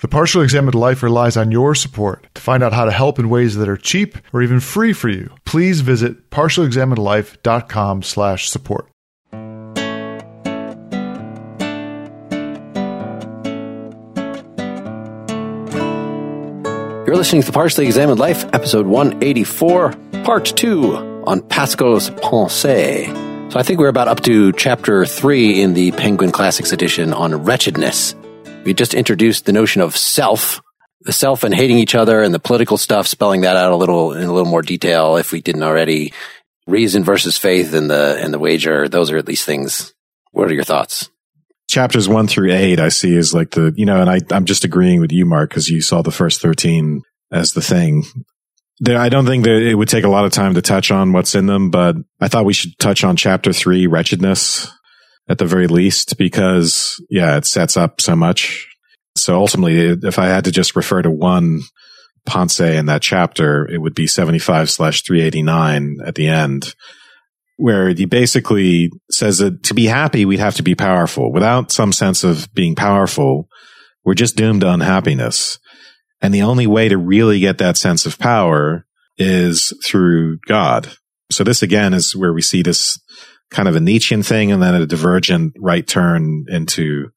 The Partially Examined Life relies on your support. To find out how to help in ways that are cheap or even free for you, please visit partiallyexaminedlife.com slash support. You're listening to the Partially Examined Life, episode 184, part 2 on Pascal's Pensées. So I think we're about up to chapter 3 in the Penguin Classics edition on wretchedness. We just introduced the notion of self, the self and hating each other and the political stuff, spelling that out a little in a little more detail if we didn't already. Reason versus faith and the and the wager, those are at least things. What are your thoughts? Chapters one through eight, I see is like the you know, and I I'm just agreeing with you, Mark, because you saw the first thirteen as the thing. There, I don't think that it would take a lot of time to touch on what's in them, but I thought we should touch on chapter three, wretchedness, at the very least, because yeah, it sets up so much. So ultimately, if I had to just refer to one Pensée in that chapter, it would be 75 slash 389 at the end, where he basically says that to be happy, we'd have to be powerful. Without some sense of being powerful, we're just doomed to unhappiness. And the only way to really get that sense of power is through God. So this again is where we see this kind of a Nietzschean thing and then a divergent right turn into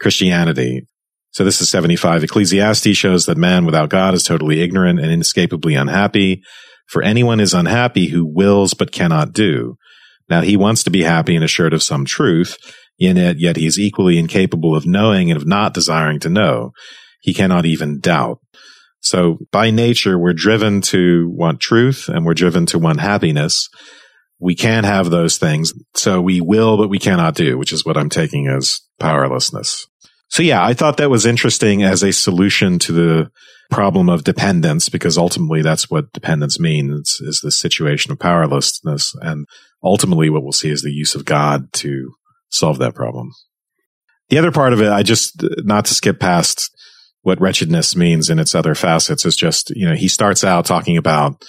Christianity. So this is 75. Ecclesiastes shows that man without God is totally ignorant and inescapably unhappy. For anyone is unhappy who wills but cannot do. Now he wants to be happy and assured of some truth, in it, yet he is equally incapable of knowing and of not desiring to know. He cannot even doubt. So by nature, we're driven to want truth and we're driven to want happiness we can't have those things. So we will, but we cannot do, which is what I'm taking as powerlessness. So yeah, I thought that was interesting as a solution to the problem of dependence, because ultimately that's what dependence means is the situation of powerlessness. And ultimately what we'll see is the use of God to solve that problem. The other part of it, I just, not to skip past what wretchedness means in its other facets is just, you know, he starts out talking about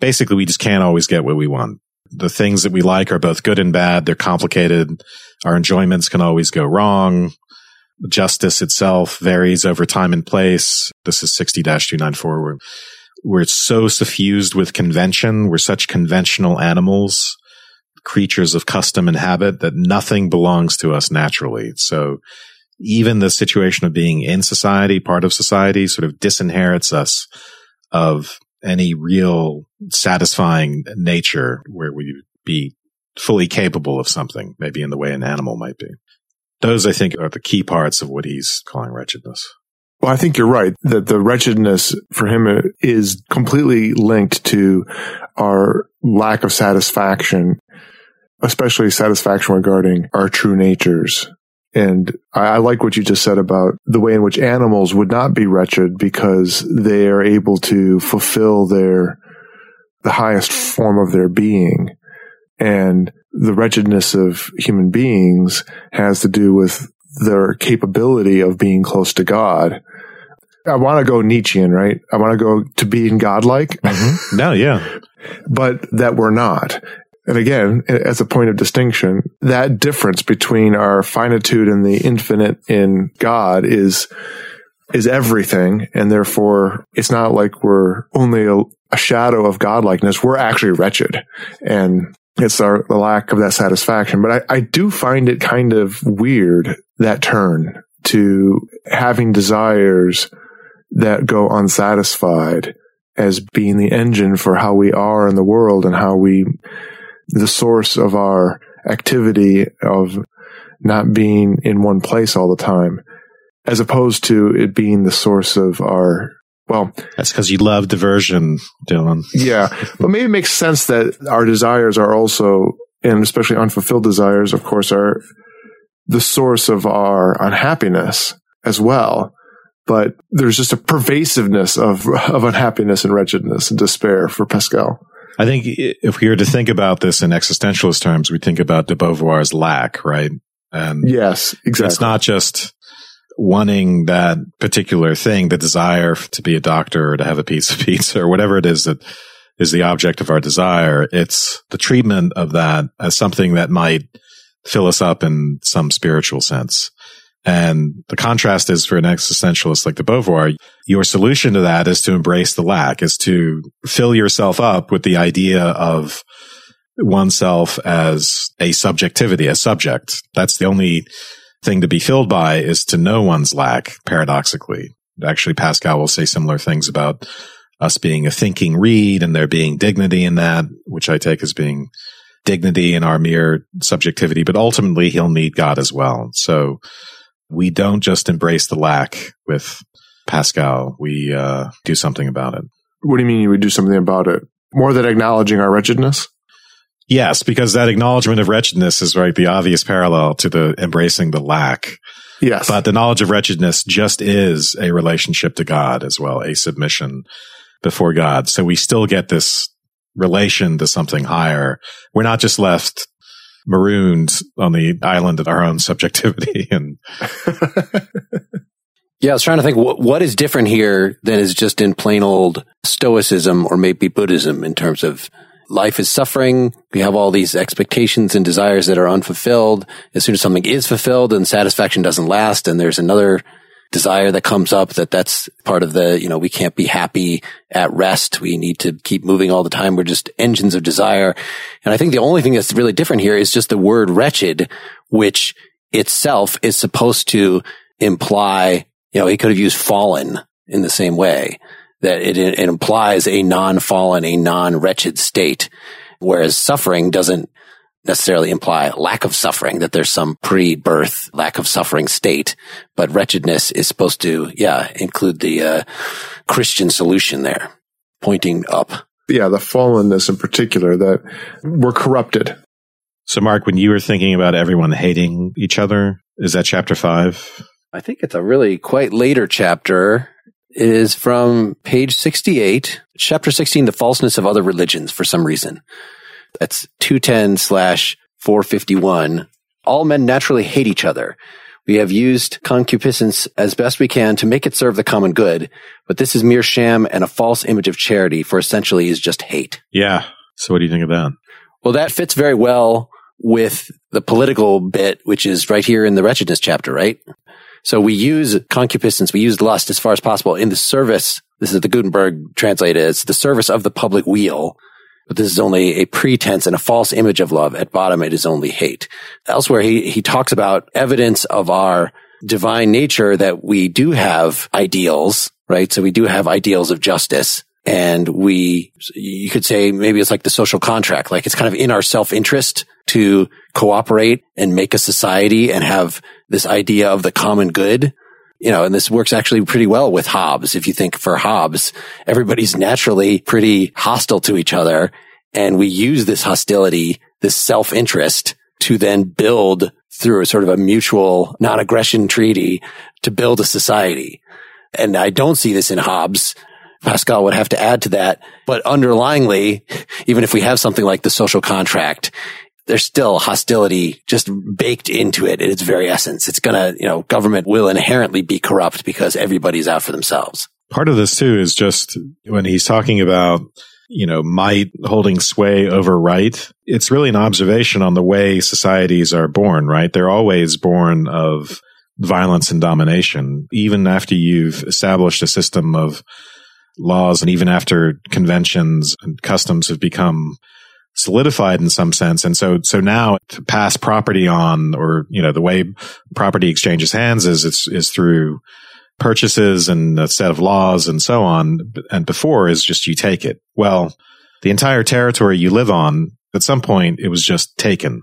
basically we just can't always get what we want the things that we like are both good and bad. They're complicated. Our enjoyments can always go wrong. Justice itself varies over time and place. This is 60-294 where we're so suffused with convention. We're such conventional animals, creatures of custom and habit that nothing belongs to us naturally. So even the situation of being in society, part of society sort of disinherits us of any real satisfying nature where we be fully capable of something, maybe in the way an animal might be. Those, I think, are the key parts of what he's calling wretchedness. Well, I think you're right that the wretchedness for him uh, is completely linked to our lack of satisfaction, especially satisfaction regarding our true natures. And I, I, like what you just said about the way in which animals would not be wretched because they are able to fulfill their, the highest form of their being. And the wretchedness of human beings has to do with their capability of being close to God. I want to go Nietzschean, right? I want to go to being godlike. Mm-hmm. No, yeah. but that we're not. And again, as a point of distinction, that difference between our finitude and the infinite in God is, is everything. And therefore it's not like we're only a, a shadow of godlikeness. We're actually wretched and it's our the lack of that satisfaction. But I, I do find it kind of weird that turn to having desires that go unsatisfied as being the engine for how we are in the world and how we the source of our activity of not being in one place all the time, as opposed to it being the source of our well, that's because you love diversion, Dylan. Yeah. But maybe it makes sense that our desires are also, and especially unfulfilled desires, of course, are the source of our unhappiness as well. But there's just a pervasiveness of, of unhappiness and wretchedness and despair for Pascal. I think if we were to think about this in existentialist terms, we think about de Beauvoir's lack, right? And yes, exactly. It's not just wanting that particular thing, the desire to be a doctor or to have a piece of pizza or whatever it is that is the object of our desire. It's the treatment of that as something that might fill us up in some spiritual sense. And the contrast is for an existentialist like de Beauvoir, your solution to that is to embrace the lack, is to fill yourself up with the idea of oneself as a subjectivity, a subject. That's the only thing to be filled by is to know one's lack, paradoxically. Actually, Pascal will say similar things about us being a thinking reed and there being dignity in that, which I take as being dignity in our mere subjectivity, but ultimately he'll need God as well. So we don't just embrace the lack with Pascal. We uh, do something about it. What do you mean you would do something about it? More than acknowledging our wretchedness? Yes, because that acknowledgement of wretchedness is right the obvious parallel to the embracing the lack. Yes. But the knowledge of wretchedness just is a relationship to God as well, a submission before God. So we still get this relation to something higher. We're not just left marooned on the island of our own subjectivity. And yeah i was trying to think what, what is different here than is just in plain old stoicism or maybe buddhism in terms of life is suffering we have all these expectations and desires that are unfulfilled. As soon as something is fulfilled and satisfaction doesn't last and there's another desire that comes up that that's part of the, you know, we can't be happy at rest. We need to keep moving all the time. We're just engines of desire. And I think the only thing that's really different here is just the word wretched, which itself is supposed to imply, you know, he could have used fallen in the same way that it, it implies a non-fallen, a non-wretched state. Whereas suffering doesn't necessarily imply lack of suffering, that there's some pre-birth lack of suffering state, but wretchedness is supposed to, yeah, include the uh, Christian solution there, pointing up. Yeah, the fallenness in particular that we're corrupted. So, Mark, when you were thinking about everyone hating each other, is that chapter five? I think it's a really quite later chapter. It is from page 68, chapter 16, the falseness of other religions for some reason. That's 210 slash 451. All men naturally hate each other. We have used concupiscence as best we can to make it serve the common good, but this is mere sham and a false image of charity, for essentially is just hate. Yeah. So what do you think of that? Well, that fits very well with the political bit, which is right here in the wretchedness chapter, right? So we use concupiscence, we use lust as far as possible in the service. This is the Gutenberg translated as the service of the public weal but this is only a pretense and a false image of love. At bottom, it is only hate. Elsewhere, he, he talks about evidence of our divine nature that we do have ideals, right? So we do have ideals of justice. And we, you could say maybe it's like the social contract, like it's kind of in our self-interest to cooperate and make a society and have this idea of the common good you know, and this works actually pretty well with Hobbes. If you think for Hobbes, everybody's naturally pretty hostile to each other. And we use this hostility, this self-interest to then build through a sort of a mutual non-aggression treaty to build a society. And I don't see this in Hobbes. Pascal would have to add to that. But underlyingly, even if we have something like the social contract, there's still hostility just baked into it in its very essence. It's gonna, you know, government will inherently be corrupt because everybody's out for themselves. Part of this too is just when he's talking about, you know, might holding sway over right. It's really an observation on the way societies are born, right? They're always born of violence and domination. Even after you've established a system of laws and even after conventions and customs have become solidified in some sense. And so, so now to pass property on or, you know, the way property exchanges hands is, it's, is through purchases and a set of laws and so on. And before is just you take it. Well, the entire territory you live on, at some point, it was just taken.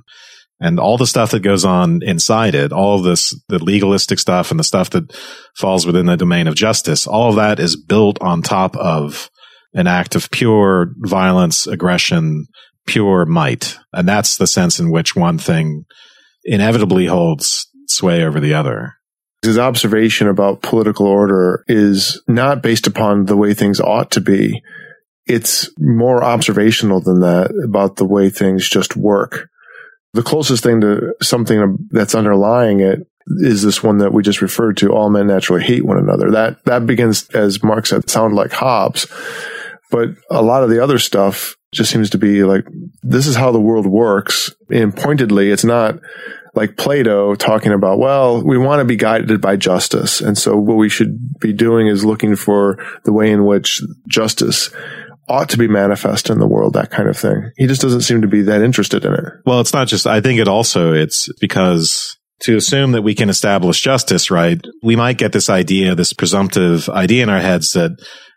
And all the stuff that goes on inside it, all of this, the legalistic stuff and the stuff that falls within the domain of justice, all of that is built on top of an act of pure violence, aggression, pure might. And that's the sense in which one thing inevitably holds sway over the other. His observation about political order is not based upon the way things ought to be. It's more observational than that about the way things just work. The closest thing to something that's underlying it is this one that we just referred to. All men naturally hate one another. That, that begins, as Mark said, sound like Hobbes. But a lot of the other stuff just seems to be like, this is how the world works. And pointedly, it's not like Plato talking about, well, we want to be guided by justice. And so what we should be doing is looking for the way in which justice ought to be manifest in the world, that kind of thing. He just doesn't seem to be that interested in it. Well, it's not just, I think it also, it's because to assume that we can establish justice, right? We might get this idea, this presumptive idea in our heads that,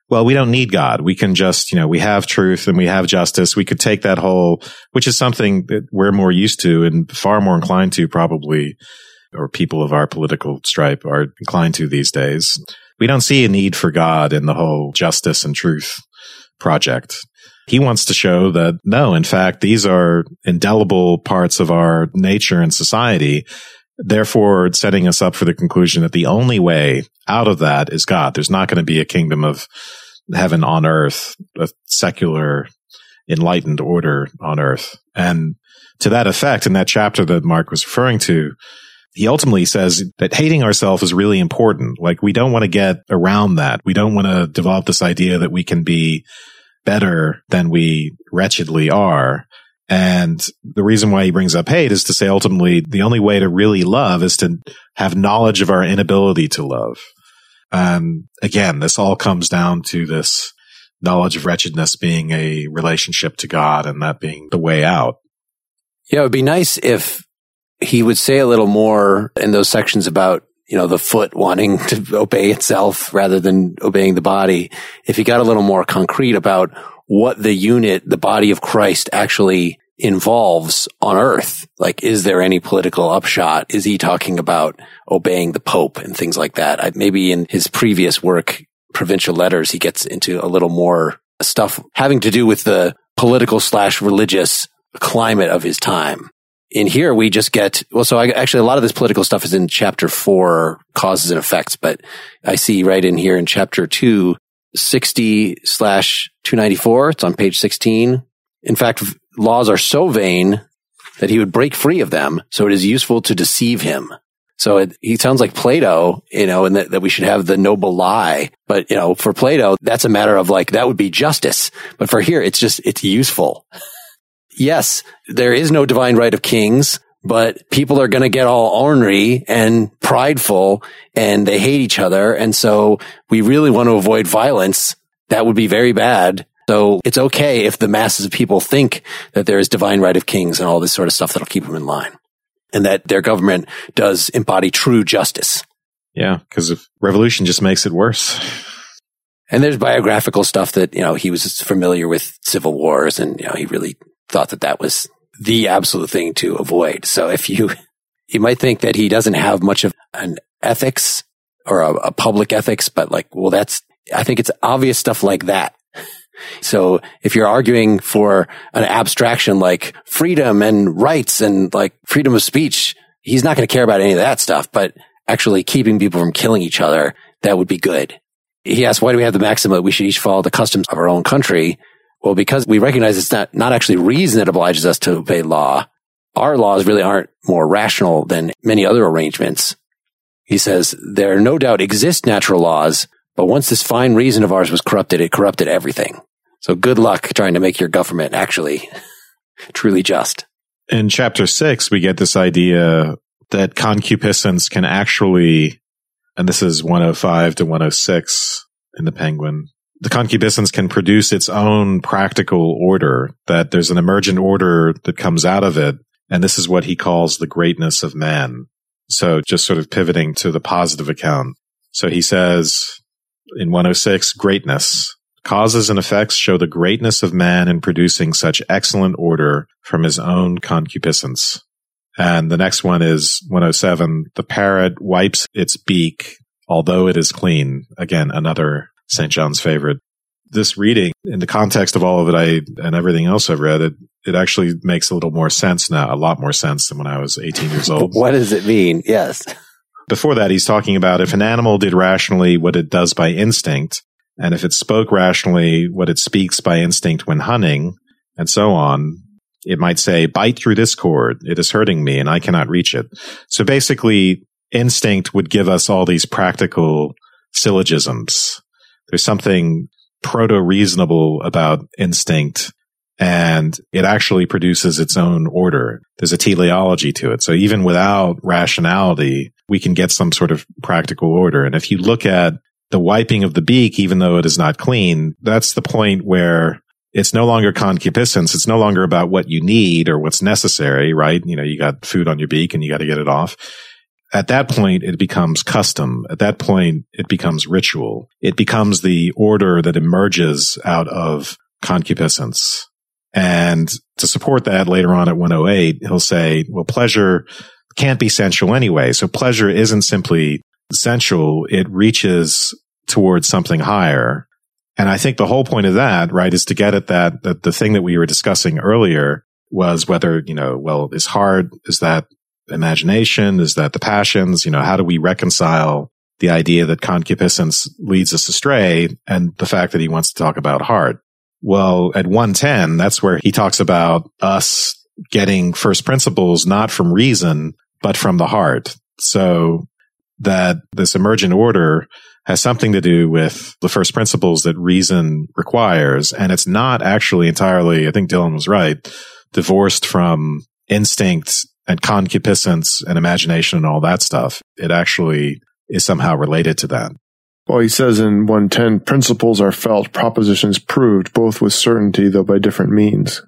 well, we don't need God. We can just, you know, we have truth and we have justice. We could take that whole, which is something that we're more used to and far more inclined to probably, or people of our political stripe are inclined to these days. We don't see a need for God in the whole justice and truth project. He wants to show that no, in fact, these are indelible parts of our nature and society therefore setting us up for the conclusion that the only way out of that is God. There's not going to be a kingdom of heaven on earth, a secular enlightened order on earth. And to that effect, in that chapter that Mark was referring to, he ultimately says that hating ourselves is really important. Like we don't want to get around that. We don't want to develop this idea that we can be better than we wretchedly are. And the reason why he brings up hate is to say ultimately the only way to really love is to have knowledge of our inability to love. And again, this all comes down to this knowledge of wretchedness being a relationship to God and that being the way out. Yeah, it would be nice if he would say a little more in those sections about, you know, the foot wanting to obey itself rather than obeying the body. If he got a little more concrete about what the unit, the body of Christ actually involves on earth. Like, is there any political upshot? Is he talking about obeying the Pope and things like that? I, maybe in his previous work, provincial letters, he gets into a little more stuff having to do with the political slash religious climate of his time. In here, we just get, well, so I, actually a lot of this political stuff is in chapter four, causes and effects, but I see right in here in chapter two, 60 slash 294. It's on page 16. In fact, laws are so vain that he would break free of them. So it is useful to deceive him. So it, he sounds like Plato, you know, and that, that we should have the noble lie. But, you know, for Plato, that's a matter of like, that would be justice. But for here, it's just, it's useful. yes, there is no divine right of kings but people are going to get all ornery and prideful and they hate each other. And so we really want to avoid violence. That would be very bad. So it's okay if the masses of people think that there is divine right of kings and all this sort of stuff that'll keep them in line and that their government does embody true justice. Yeah. Cause if revolution just makes it worse. And there's biographical stuff that, you know, he was familiar with civil wars and, you know, he really thought that that was the absolute thing to avoid. So if you, you might think that he doesn't have much of an ethics or a, a public ethics, but like, well, that's, I think it's obvious stuff like that. So if you're arguing for an abstraction like freedom and rights and like freedom of speech, he's not going to care about any of that stuff, but actually keeping people from killing each other, that would be good. He asked, why do we have the maxim that we should each follow the customs of our own country? Well, because we recognize it's not, not actually reason that obliges us to obey law. Our laws really aren't more rational than many other arrangements. He says, there no doubt exist natural laws, but once this fine reason of ours was corrupted, it corrupted everything. So good luck trying to make your government actually truly just. In chapter six, we get this idea that concupiscence can actually, and this is 105 to 106 in the Penguin, the concupiscence can produce its own practical order, that there's an emergent order that comes out of it. And this is what he calls the greatness of man. So just sort of pivoting to the positive account. So he says in 106, greatness. Causes and effects show the greatness of man in producing such excellent order from his own concupiscence. And the next one is 107. The parrot wipes its beak, although it is clean. Again, another St. John's favorite. This reading, in the context of all of it, I and everything else I've read, it it actually makes a little more sense now, a lot more sense than when I was 18 years old. what does it mean? Yes. Before that, he's talking about if an animal did rationally what it does by instinct, and if it spoke rationally what it speaks by instinct when hunting, and so on, it might say, bite through this cord. It is hurting me and I cannot reach it. So basically, instinct would give us all these practical syllogisms there's something proto reasonable about instinct and it actually produces its own order. There's a teleology to it. So even without rationality, we can get some sort of practical order. And if you look at the wiping of the beak, even though it is not clean, that's the point where it's no longer concupiscence. It's no longer about what you need or what's necessary, right? You know, you got food on your beak and you got to get it off. At that point, it becomes custom. At that point, it becomes ritual. It becomes the order that emerges out of concupiscence. And to support that later on at 108, he'll say, well, pleasure can't be sensual anyway. So pleasure isn't simply sensual. It reaches towards something higher. And I think the whole point of that, right, is to get at that, that the thing that we were discussing earlier was whether, you know, well, is hard, is that imagination? Is that the passions? You know, how do we reconcile the idea that concupiscence leads us astray and the fact that he wants to talk about heart? Well, at 110, that's where he talks about us getting first principles, not from reason, but from the heart. So that this emergent order has something to do with the first principles that reason requires. And it's not actually entirely, I think Dylan was right, divorced from instinct and concupiscence and imagination and all that stuff. It actually is somehow related to that. Well, he says in 110, principles are felt, propositions proved, both with certainty, though by different means.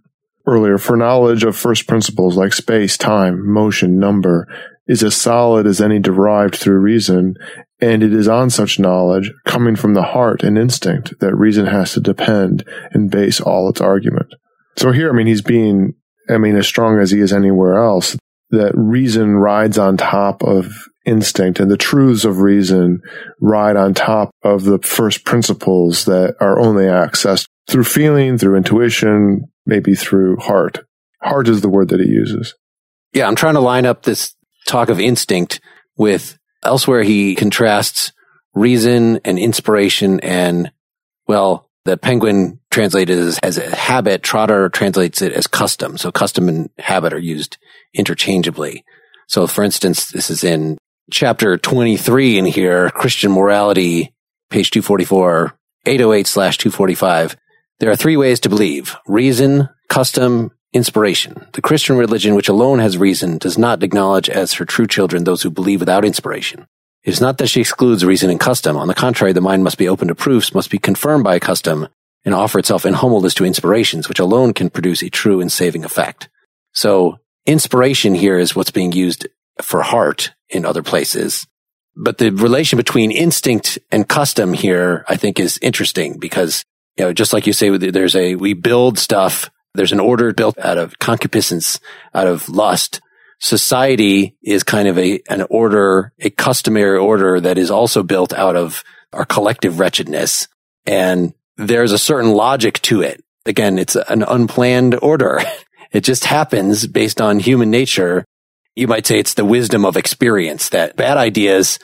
Earlier, for knowledge of first principles like space, time, motion, number, is as solid as any derived through reason, and it is on such knowledge, coming from the heart and instinct, that reason has to depend and base all its argument. So here, I mean, he's being, I mean, as strong as he is anywhere else, that reason rides on top of instinct and the truths of reason ride on top of the first principles that are only accessed through feeling, through intuition, maybe through heart. Heart is the word that he uses. Yeah, I'm trying to line up this talk of instinct with elsewhere he contrasts reason and inspiration and, well, the penguin translated as, as a habit. Trotter translates it as custom. So custom and habit are used interchangeably. So for instance, this is in chapter 23 in here, Christian morality, page 244, 808 slash 245. There are three ways to believe. Reason, custom, inspiration. The Christian religion, which alone has reason, does not acknowledge as her true children those who believe without inspiration. It is not that she excludes reason and custom. On the contrary, the mind must be open to proofs, must be confirmed by custom, and offer itself in humbleness to inspirations, which alone can produce a true and saving effect. So inspiration here is what's being used for heart in other places. But the relation between instinct and custom here, I think is interesting because, you know, just like you say, there's a, we build stuff. There's an order built out of concupiscence, out of lust. Society is kind of a, an order, a customary order that is also built out of our collective wretchedness. And there's a certain logic to it. Again, it's an unplanned order. It just happens based on human nature. You might say it's the wisdom of experience that bad ideas,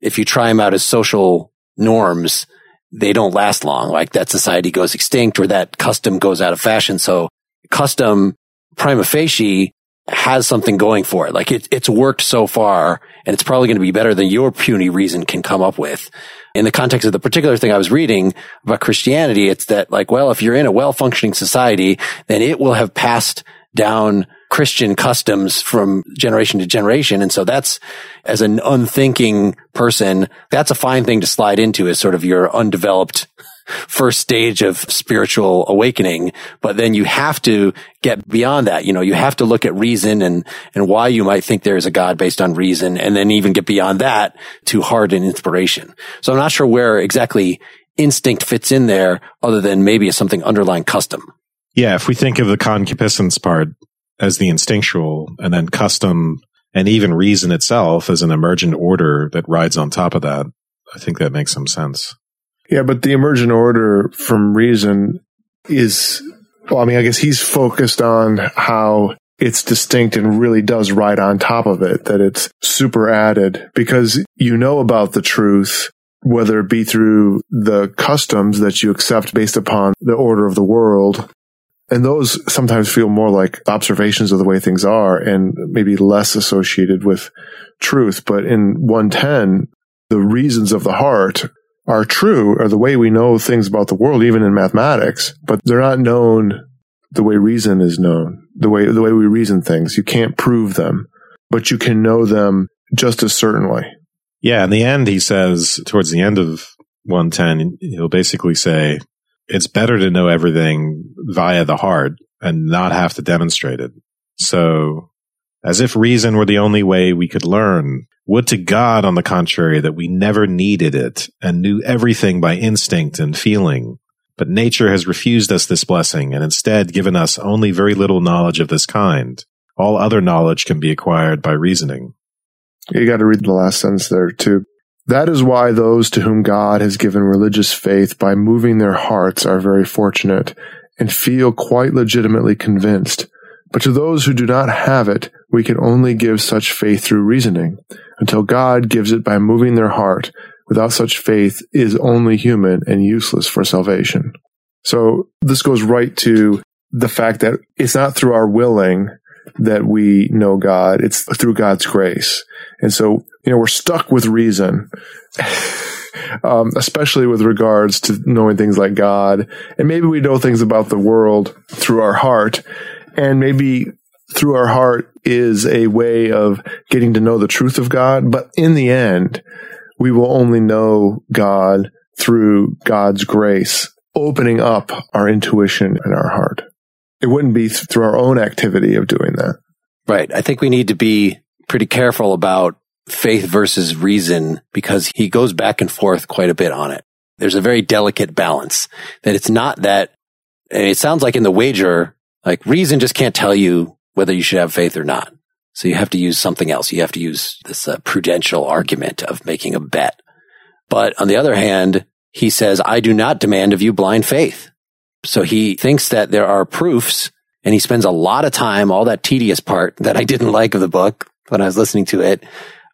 if you try them out as social norms, they don't last long. Like that society goes extinct or that custom goes out of fashion. So custom prima facie has something going for it. Like it, it's worked so far and it's probably going to be better than your puny reason can come up with in the context of the particular thing I was reading about Christianity, it's that like, well, if you're in a well functioning society, then it will have passed down Christian customs from generation to generation. And so that's, as an unthinking person, that's a fine thing to slide into as sort of your undeveloped first stage of spiritual awakening. But then you have to get beyond that. You know, you have to look at reason and, and why you might think there is a God based on reason. And then even get beyond that to heart and inspiration. So I'm not sure where exactly instinct fits in there other than maybe something underlying custom. Yeah. If we think of the concupiscence part as the instinctual and then custom and even reason itself as an emergent order that rides on top of that, I think that makes some sense. Yeah, but the emergent order from reason is, well, I mean, I guess he's focused on how it's distinct and really does ride on top of it, that it's super added because you know about the truth, whether it be through the customs that you accept based upon the order of the world. And those sometimes feel more like observations of the way things are and maybe less associated with truth. But in 110, the reasons of the heart are true or the way we know things about the world, even in mathematics, but they're not known the way reason is known, the way, the way we reason things. You can't prove them, but you can know them just as certainly. Yeah. In the end, he says towards the end of 110, he'll basically say, it's better to know everything via the heart and not have to demonstrate it. So as if reason were the only way we could learn. Would to God, on the contrary, that we never needed it and knew everything by instinct and feeling. But nature has refused us this blessing and instead given us only very little knowledge of this kind. All other knowledge can be acquired by reasoning. You got to read the last sentence there too. That is why those to whom God has given religious faith by moving their hearts are very fortunate and feel quite legitimately convinced. But to those who do not have it, we can only give such faith through reasoning until God gives it by moving their heart. Without such faith is only human and useless for salvation. So this goes right to the fact that it's not through our willing that we know God. It's through God's grace. And so, you know, we're stuck with reason, um, especially with regards to knowing things like God. And maybe we know things about the world through our heart. And maybe through our heart is a way of getting to know the truth of God. But in the end, we will only know God through God's grace, opening up our intuition and our heart. It wouldn't be through our own activity of doing that. Right. I think we need to be pretty careful about faith versus reason because he goes back and forth quite a bit on it. There's a very delicate balance that it's not that it sounds like in the wager, like reason just can't tell you whether you should have faith or not. So you have to use something else. You have to use this uh, prudential argument of making a bet. But on the other hand, he says, I do not demand of you blind faith. So he thinks that there are proofs and he spends a lot of time, all that tedious part that I didn't like of the book when I was listening to it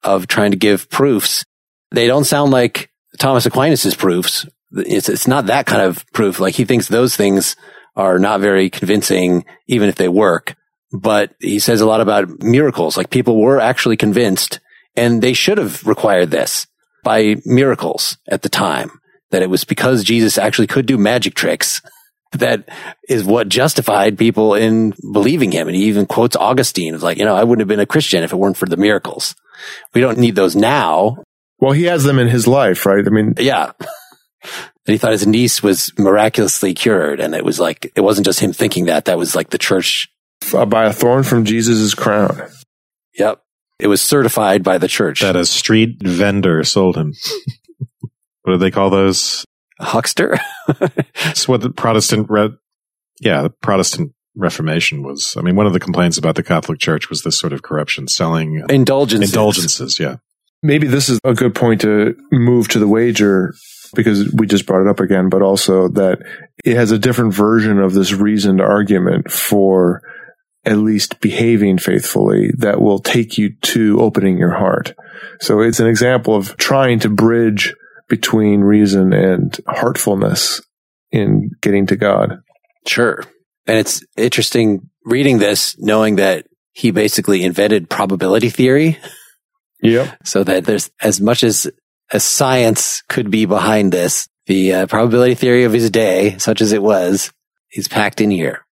of trying to give proofs. They don't sound like Thomas Aquinas's proofs. It's, it's not that kind of proof. Like he thinks those things are not very convincing, even if they work. But he says a lot about miracles. Like people were actually convinced and they should have required this by miracles at the time that it was because Jesus actually could do magic tricks that is what justified people in believing him. And he even quotes Augustine of like, you know, I wouldn't have been a Christian if it weren't for the miracles. We don't need those now. Well, he has them in his life, right? I mean, yeah. He thought his niece was miraculously cured. And it was like, it wasn't just him thinking that. That was like the church. By a thorn from Jesus' crown. Yep. It was certified by the church. That a street vendor sold him. what do they call those? huckster. It's what the Protestant, re- yeah, the Protestant Reformation was. I mean, one of the complaints about the Catholic Church was this sort of corruption, selling indulgences. Indulgences, yeah. Maybe this is a good point to move to the wager because we just brought it up again, but also that it has a different version of this reasoned argument for at least behaving faithfully that will take you to opening your heart. So it's an example of trying to bridge between reason and heartfulness in getting to God. Sure. And it's interesting reading this, knowing that he basically invented probability theory. Yep. So that there's as much as as science could be behind this, the uh, probability theory of his day, such as it was, is packed in here.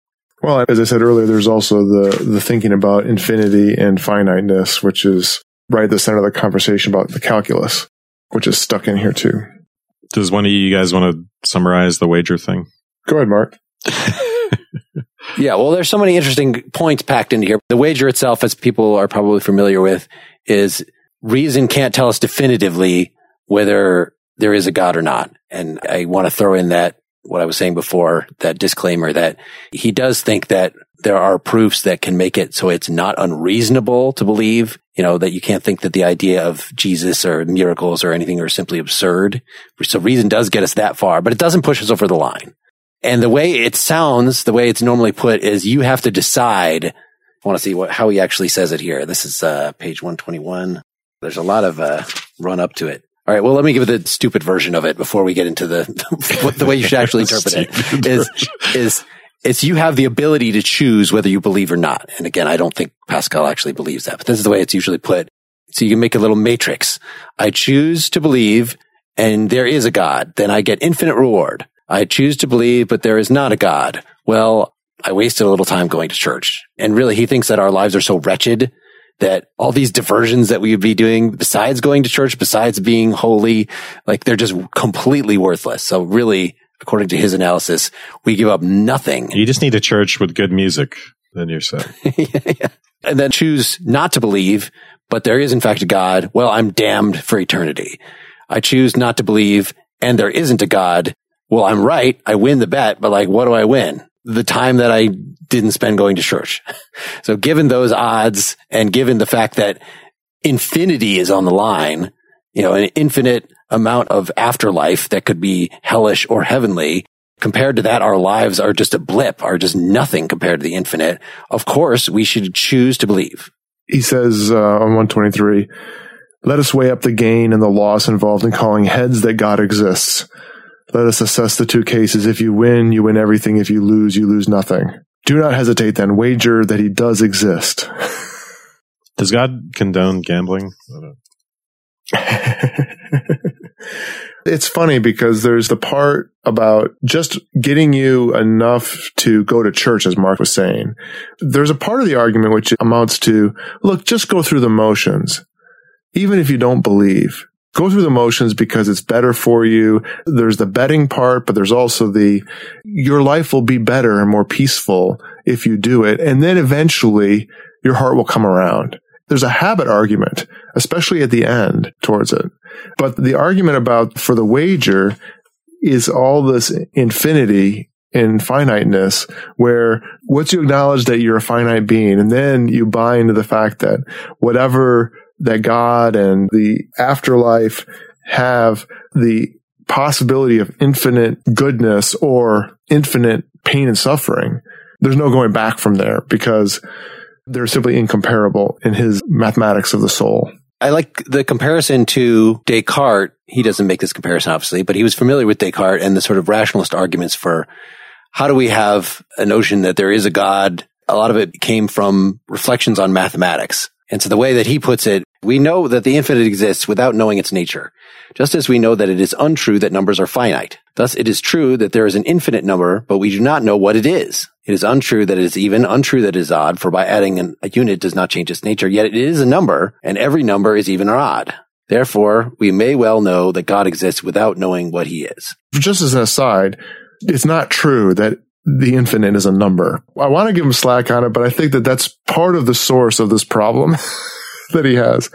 Well, as I said earlier, there's also the the thinking about infinity and finiteness, which is right at the center of the conversation about the calculus which is stuck in here too. Does one of you guys want to summarize the wager thing? Go ahead, Mark. yeah, well, there's so many interesting points packed into here. The wager itself, as people are probably familiar with, is reason can't tell us definitively whether there is a God or not. And I want to throw in that what I was saying before, that disclaimer that he does think that there are proofs that can make it so it's not unreasonable to believe, you know, that you can't think that the idea of Jesus or miracles or anything are simply absurd. So reason does get us that far, but it doesn't push us over the line. And the way it sounds, the way it's normally put is you have to decide. I want to see what, how he actually says it here. This is, uh, page 121. There's a lot of, uh, run up to it. All right. Well, let me give the stupid version of it before we get into the, the way you should actually interpret it is, is it's you have the ability to choose whether you believe or not. And again, I don't think Pascal actually believes that, but this is the way it's usually put. So you can make a little matrix. I choose to believe and there is a God. Then I get infinite reward. I choose to believe, but there is not a God. Well, I wasted a little time going to church. And really, he thinks that our lives are so wretched that all these diversions that we would be doing besides going to church, besides being holy, like they're just completely worthless. So really, according to his analysis, we give up nothing. You just need a church with good music. Then you're set. yeah. And then choose not to believe, but there is in fact a God. Well, I'm damned for eternity. I choose not to believe and there isn't a God. Well, I'm right. I win the bet, but like, what do I win? The time that I didn't spend going to church. So given those odds and given the fact that infinity is on the line, you know, an infinite amount of afterlife that could be hellish or heavenly, compared to that, our lives are just a blip, are just nothing compared to the infinite. Of course, we should choose to believe. He says uh, on 123, let us weigh up the gain and the loss involved in calling heads that God exists. Let us assess the two cases. If you win, you win everything. If you lose, you lose nothing. Do not hesitate then. Wager that he does exist. Does God condone gambling? it's funny because there's the part about just getting you enough to go to church, as Mark was saying. There's a part of the argument which amounts to, look, just go through the motions. Even if you don't believe, go through the motions because it's better for you. There's the betting part, but there's also the, your life will be better and more peaceful if you do it. And then eventually your heart will come around. There's a habit argument, especially at the end towards it. But the argument about for the wager is all this infinity and finiteness where once you acknowledge that you're a finite being and then you buy into the fact that whatever that God and the afterlife have the possibility of infinite goodness or infinite pain and suffering, there's no going back from there because they're simply incomparable in his mathematics of the soul. I like the comparison to Descartes. He doesn't make this comparison, obviously, but he was familiar with Descartes and the sort of rationalist arguments for how do we have a notion that there is a God? A lot of it came from reflections on mathematics. And so the way that he puts it, we know that the infinite exists without knowing its nature, just as we know that it is untrue that numbers are finite. Thus, it is true that there is an infinite number, but we do not know what it is. It is untrue that it is even, untrue that it is odd, for by adding an, a unit does not change its nature, yet it is a number, and every number is even or odd. Therefore, we may well know that God exists without knowing what he is. Just as an aside, it's not true that the infinite is a number. I want to give him slack on it, but I think that that's part of the source of this problem that he has.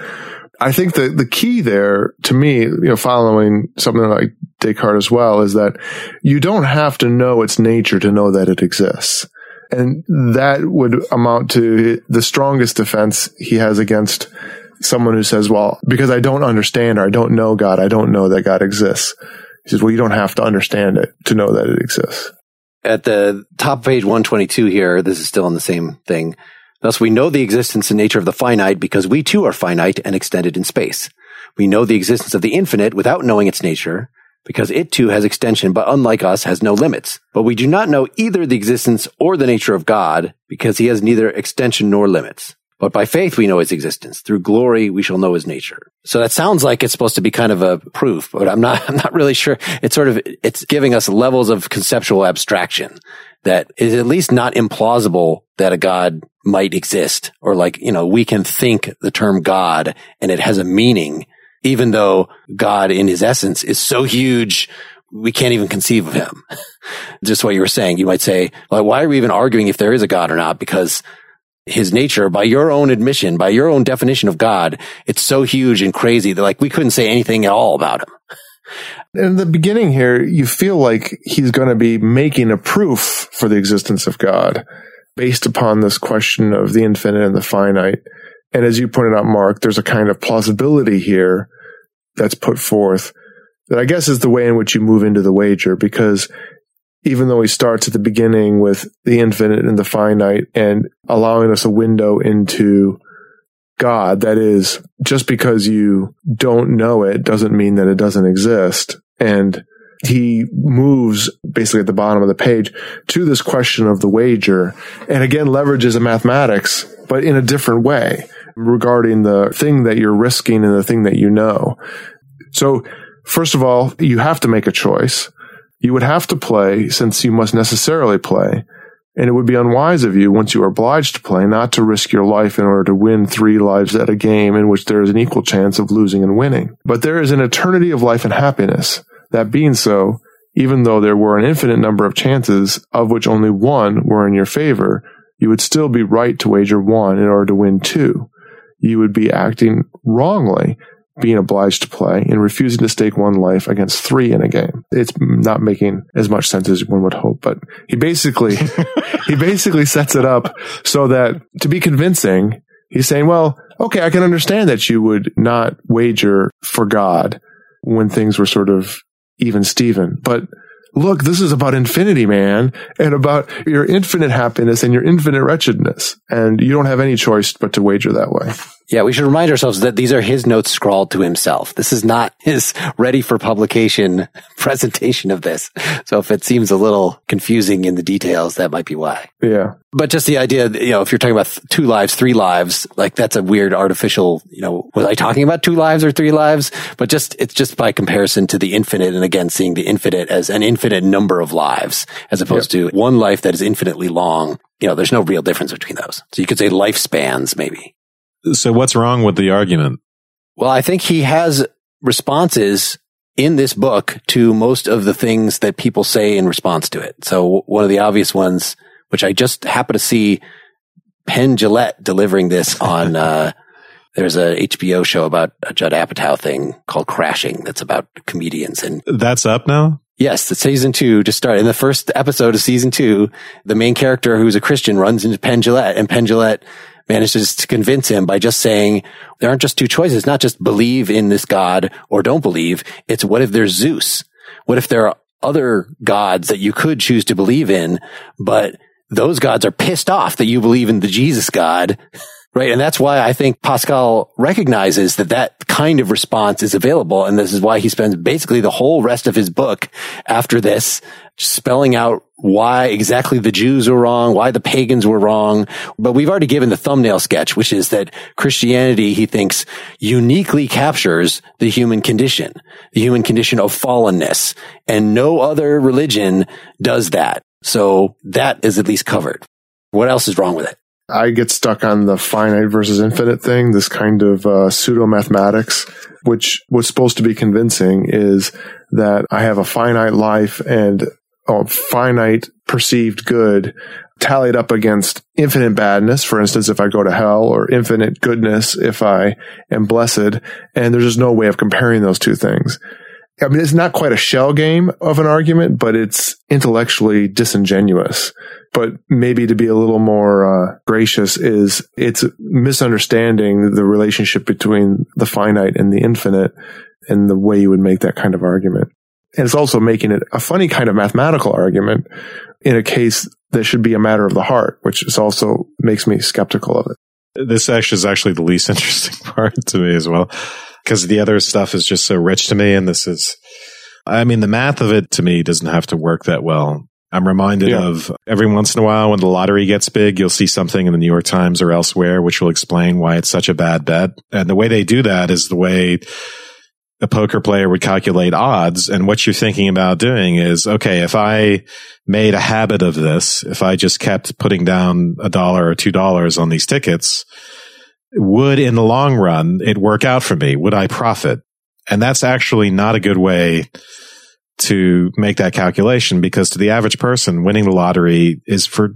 I think that the key there to me, you know, following something like Descartes as well is that you don't have to know its nature to know that it exists. And that would amount to the strongest defense he has against someone who says, well, because I don't understand or I don't know God, I don't know that God exists. He says, well, you don't have to understand it to know that it exists at the top page 122 here, this is still in the same thing. Thus, we know the existence and nature of the finite because we too are finite and extended in space. We know the existence of the infinite without knowing its nature because it too has extension, but unlike us has no limits. But we do not know either the existence or the nature of God because he has neither extension nor limits. But by faith we know his existence. Through glory we shall know his nature. So that sounds like it's supposed to be kind of a proof, but I'm not, I'm not really sure. It's sort of, it's giving us levels of conceptual abstraction that is at least not implausible that a God might exist or like, you know, we can think the term God and it has a meaning, even though God in his essence is so huge we can't even conceive of him. Just what you were saying. You might say, like, why are we even arguing if there is a God or not? Because his nature by your own admission, by your own definition of God. It's so huge and crazy that like we couldn't say anything at all about him. In the beginning here, you feel like he's going to be making a proof for the existence of God based upon this question of the infinite and the finite. And as you pointed out, Mark, there's a kind of plausibility here that's put forth that I guess is the way in which you move into the wager because even though he starts at the beginning with the infinite and the finite and allowing us a window into God, that is, just because you don't know it doesn't mean that it doesn't exist. And he moves basically at the bottom of the page to this question of the wager and again leverages a mathematics, but in a different way regarding the thing that you're risking and the thing that you know. So first of all, you have to make a choice you would have to play since you must necessarily play. And it would be unwise of you, once you are obliged to play, not to risk your life in order to win three lives at a game in which there is an equal chance of losing and winning. But there is an eternity of life and happiness. That being so, even though there were an infinite number of chances, of which only one were in your favor, you would still be right to wager one in order to win two. You would be acting wrongly being obliged to play and refusing to stake one life against three in a game. It's not making as much sense as one would hope, but he basically, he basically sets it up so that to be convincing, he's saying, well, okay, I can understand that you would not wager for God when things were sort of even Steven, but look, this is about infinity, man, and about your infinite happiness and your infinite wretchedness. And you don't have any choice but to wager that way. Yeah, we should remind ourselves that these are his notes scrawled to himself. This is not his ready for publication presentation of this. So if it seems a little confusing in the details, that might be why. Yeah. But just the idea, you know, if you're talking about two lives, three lives, like that's a weird artificial, you know, was I talking about two lives or three lives? But just, it's just by comparison to the infinite. And again, seeing the infinite as an infinite number of lives as opposed yep. to one life that is infinitely long. You know, there's no real difference between those. So you could say lifespans maybe. So what's wrong with the argument? Well, I think he has responses in this book to most of the things that people say in response to it. So one of the obvious ones, which I just happen to see Penn Jillette delivering this on, uh, there's a HBO show about a Judd Apatow thing called Crashing that's about comedians and that's up now. Yes, the season two just started. In the first episode of season two, the main character who's a Christian runs into Penn Jillette and Penn Jillette manages to convince him by just saying there aren't just two choices, not just believe in this God or don't believe. It's what if there's Zeus? What if there are other gods that you could choose to believe in, but those gods are pissed off that you believe in the Jesus God. Right. And that's why I think Pascal recognizes that that kind of response is available. And this is why he spends basically the whole rest of his book after this spelling out why exactly the Jews were wrong, why the pagans were wrong. But we've already given the thumbnail sketch, which is that Christianity, he thinks, uniquely captures the human condition, the human condition of fallenness. And no other religion does that. So that is at least covered. What else is wrong with it? I get stuck on the finite versus infinite thing, this kind of uh, pseudo mathematics, which was supposed to be convincing is that I have a finite life and a finite perceived good tallied up against infinite badness. For instance, if I go to hell or infinite goodness, if I am blessed and there's just no way of comparing those two things. I mean, it's not quite a shell game of an argument, but it's intellectually disingenuous. But maybe to be a little more uh, gracious is it's misunderstanding the relationship between the finite and the infinite and the way you would make that kind of argument. And it's also making it a funny kind of mathematical argument in a case that should be a matter of the heart, which is also makes me skeptical of it. This section is actually the least interesting part to me as well because the other stuff is just so rich to me. And this is, I mean, the math of it to me doesn't have to work that well. I'm reminded yeah. of every once in a while when the lottery gets big, you'll see something in the New York Times or elsewhere which will explain why it's such a bad bet. And the way they do that is the way a poker player would calculate odds. And what you're thinking about doing is, okay, if I made a habit of this, if I just kept putting down a dollar or two dollars on these tickets, would in the long run it work out for me? Would I profit? And that's actually not a good way to make that calculation because to the average person, winning the lottery is for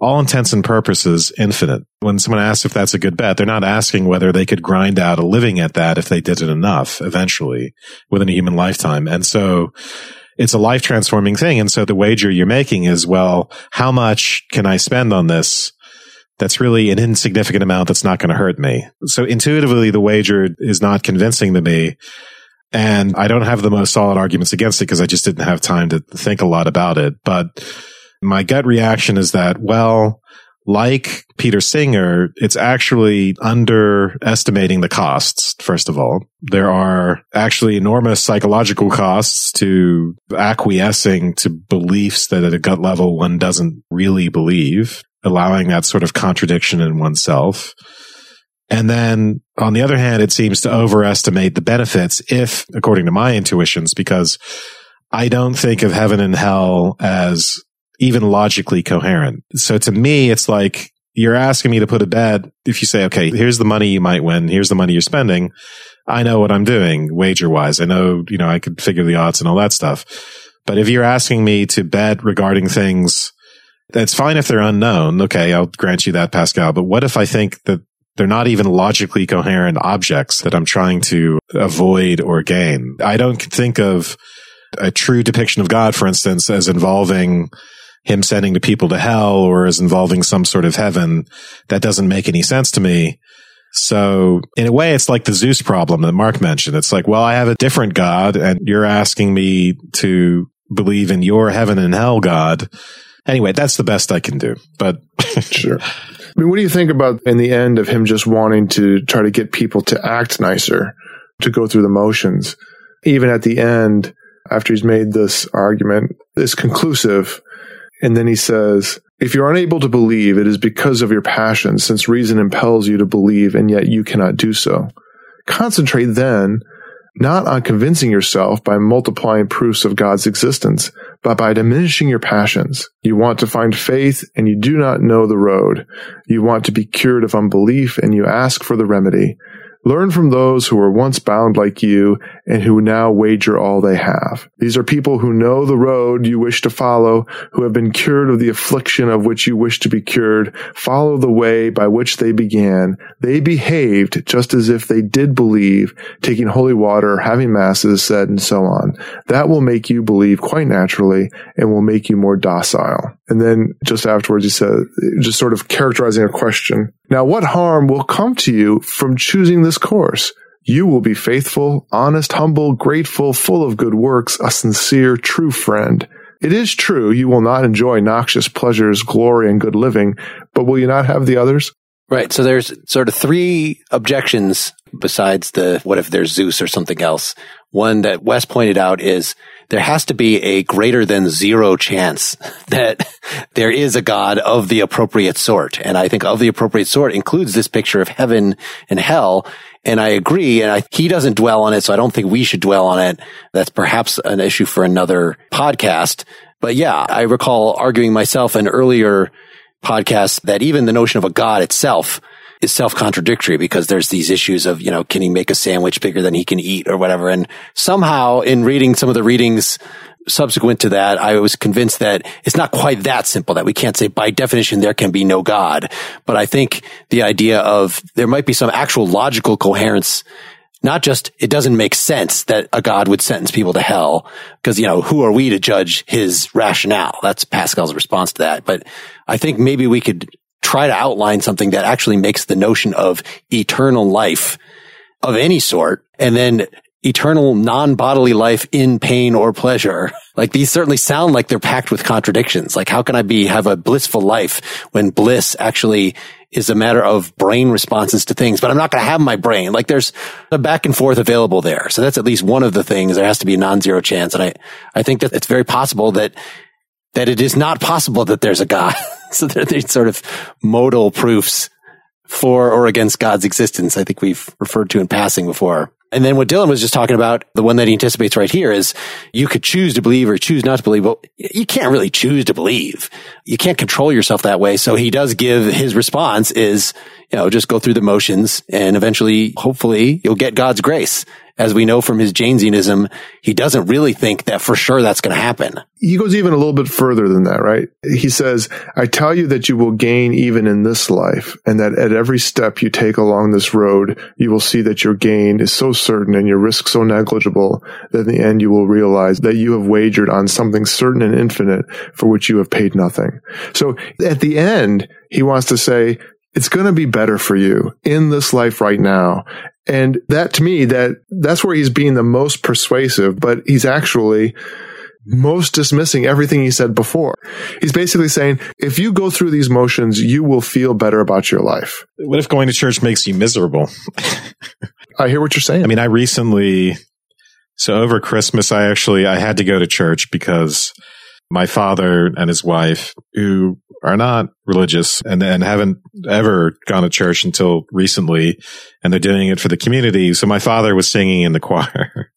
all intents and purposes infinite. When someone asks if that's a good bet, they're not asking whether they could grind out a living at that if they did it enough eventually within a human lifetime. And so it's a life transforming thing. And so the wager you're making is, well, how much can I spend on this that's really an insignificant amount that's not going to hurt me. So intuitively, the wager is not convincing to me. And I don't have the most solid arguments against it because I just didn't have time to think a lot about it. But my gut reaction is that, well, like Peter Singer, it's actually underestimating the costs, first of all. There are actually enormous psychological costs to acquiescing to beliefs that at a gut level one doesn't really believe allowing that sort of contradiction in oneself. And then on the other hand, it seems to overestimate the benefits if, according to my intuitions, because I don't think of heaven and hell as even logically coherent. So to me, it's like you're asking me to put a bet. If you say, okay, here's the money you might win. Here's the money you're spending. I know what I'm doing wager wise. I know, you know, I could figure the odds and all that stuff. But if you're asking me to bet regarding things, that's fine if they're unknown. Okay. I'll grant you that, Pascal. But what if I think that they're not even logically coherent objects that I'm trying to avoid or gain? I don't think of a true depiction of God, for instance, as involving him sending the people to hell or as involving some sort of heaven. That doesn't make any sense to me. So in a way, it's like the Zeus problem that Mark mentioned. It's like, well, I have a different God and you're asking me to believe in your heaven and hell God. Anyway, that's the best I can do, but sure. I mean, what do you think about in the end of him just wanting to try to get people to act nicer, to go through the motions? Even at the end, after he's made this argument, is conclusive. And then he says, if you're unable to believe, it is because of your passion, since reason impels you to believe, and yet you cannot do so. Concentrate then not on convincing yourself by multiplying proofs of God's existence, but by diminishing your passions. You want to find faith and you do not know the road. You want to be cured of unbelief and you ask for the remedy. Learn from those who were once bound like you and who now wager all they have. These are people who know the road you wish to follow, who have been cured of the affliction of which you wish to be cured. Follow the way by which they began. They behaved just as if they did believe, taking holy water, having masses said, and so on. That will make you believe quite naturally and will make you more docile. And then just afterwards, he said, just sort of characterizing a question. Now, what harm will come to you from choosing this course? You will be faithful, honest, humble, grateful, full of good works, a sincere, true friend. It is true you will not enjoy noxious pleasures, glory, and good living, but will you not have the others? Right. So there's sort of three objections besides the what if there's Zeus or something else. One that Wes pointed out is there has to be a greater than zero chance that there is a God of the appropriate sort. And I think of the appropriate sort includes this picture of heaven and hell. And I agree. And I, he doesn't dwell on it. So I don't think we should dwell on it. That's perhaps an issue for another podcast. But yeah, I recall arguing myself an earlier podcast that even the notion of a God itself is self-contradictory because there's these issues of, you know, can he make a sandwich bigger than he can eat or whatever? And somehow in reading some of the readings subsequent to that, I was convinced that it's not quite that simple that we can't say by definition there can be no God. But I think the idea of there might be some actual logical coherence not just it doesn't make sense that a God would sentence people to hell because, you know, who are we to judge his rationale? That's Pascal's response to that. But I think maybe we could try to outline something that actually makes the notion of eternal life of any sort and then eternal non-bodily life in pain or pleasure. Like these certainly sound like they're packed with contradictions. Like how can I be, have a blissful life when bliss actually is a matter of brain responses to things, but I'm not going to have my brain. Like there's a back and forth available there. So that's at least one of the things. There has to be a non-zero chance. And I, I think that it's very possible that, that it is not possible that there's a God. so they're these sort of modal proofs for or against God's existence. I think we've referred to in passing before. And then what Dylan was just talking about, the one that he anticipates right here is you could choose to believe or choose not to believe. Well, you can't really choose to believe. You can't control yourself that way. So he does give his response is, you know, just go through the motions and eventually, hopefully you'll get God's grace as we know from his Jansenism, he doesn't really think that for sure that's going to happen. He goes even a little bit further than that, right? He says, I tell you that you will gain even in this life, and that at every step you take along this road, you will see that your gain is so certain and your risk so negligible that in the end you will realize that you have wagered on something certain and infinite for which you have paid nothing. So at the end, he wants to say, it's going to be better for you in this life right now. And that to me, that that's where he's being the most persuasive, but he's actually most dismissing everything he said before. He's basically saying, if you go through these motions, you will feel better about your life. What if going to church makes you miserable? I hear what you're saying. I mean, I recently, so over Christmas, I actually, I had to go to church because my father and his wife, who are not religious and, and haven't ever gone to church until recently, and they're doing it for the community. So my father was singing in the choir.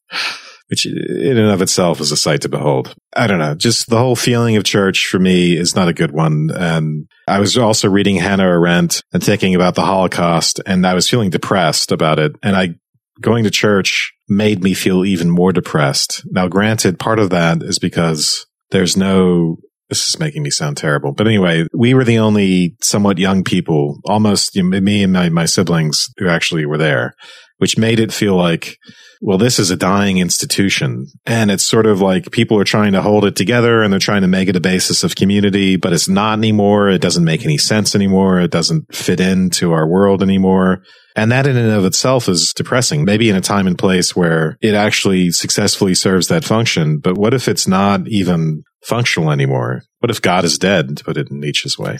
which in and of itself is a sight to behold. I don't know. Just the whole feeling of church for me is not a good one. And I was also reading Hannah Arendt and thinking about the Holocaust and I was feeling depressed about it. And I, going to church made me feel even more depressed. Now, granted, part of that is because there's no this is making me sound terrible. But anyway, we were the only somewhat young people, almost you know, me and my, my siblings who actually were there, which made it feel like, well, this is a dying institution. And it's sort of like people are trying to hold it together and they're trying to make it a basis of community, but it's not anymore. It doesn't make any sense anymore. It doesn't fit into our world anymore. And that in and of itself is depressing. Maybe in a time and place where it actually successfully serves that function. But what if it's not even functional anymore? What if God is dead, to put it in Nietzsche's way?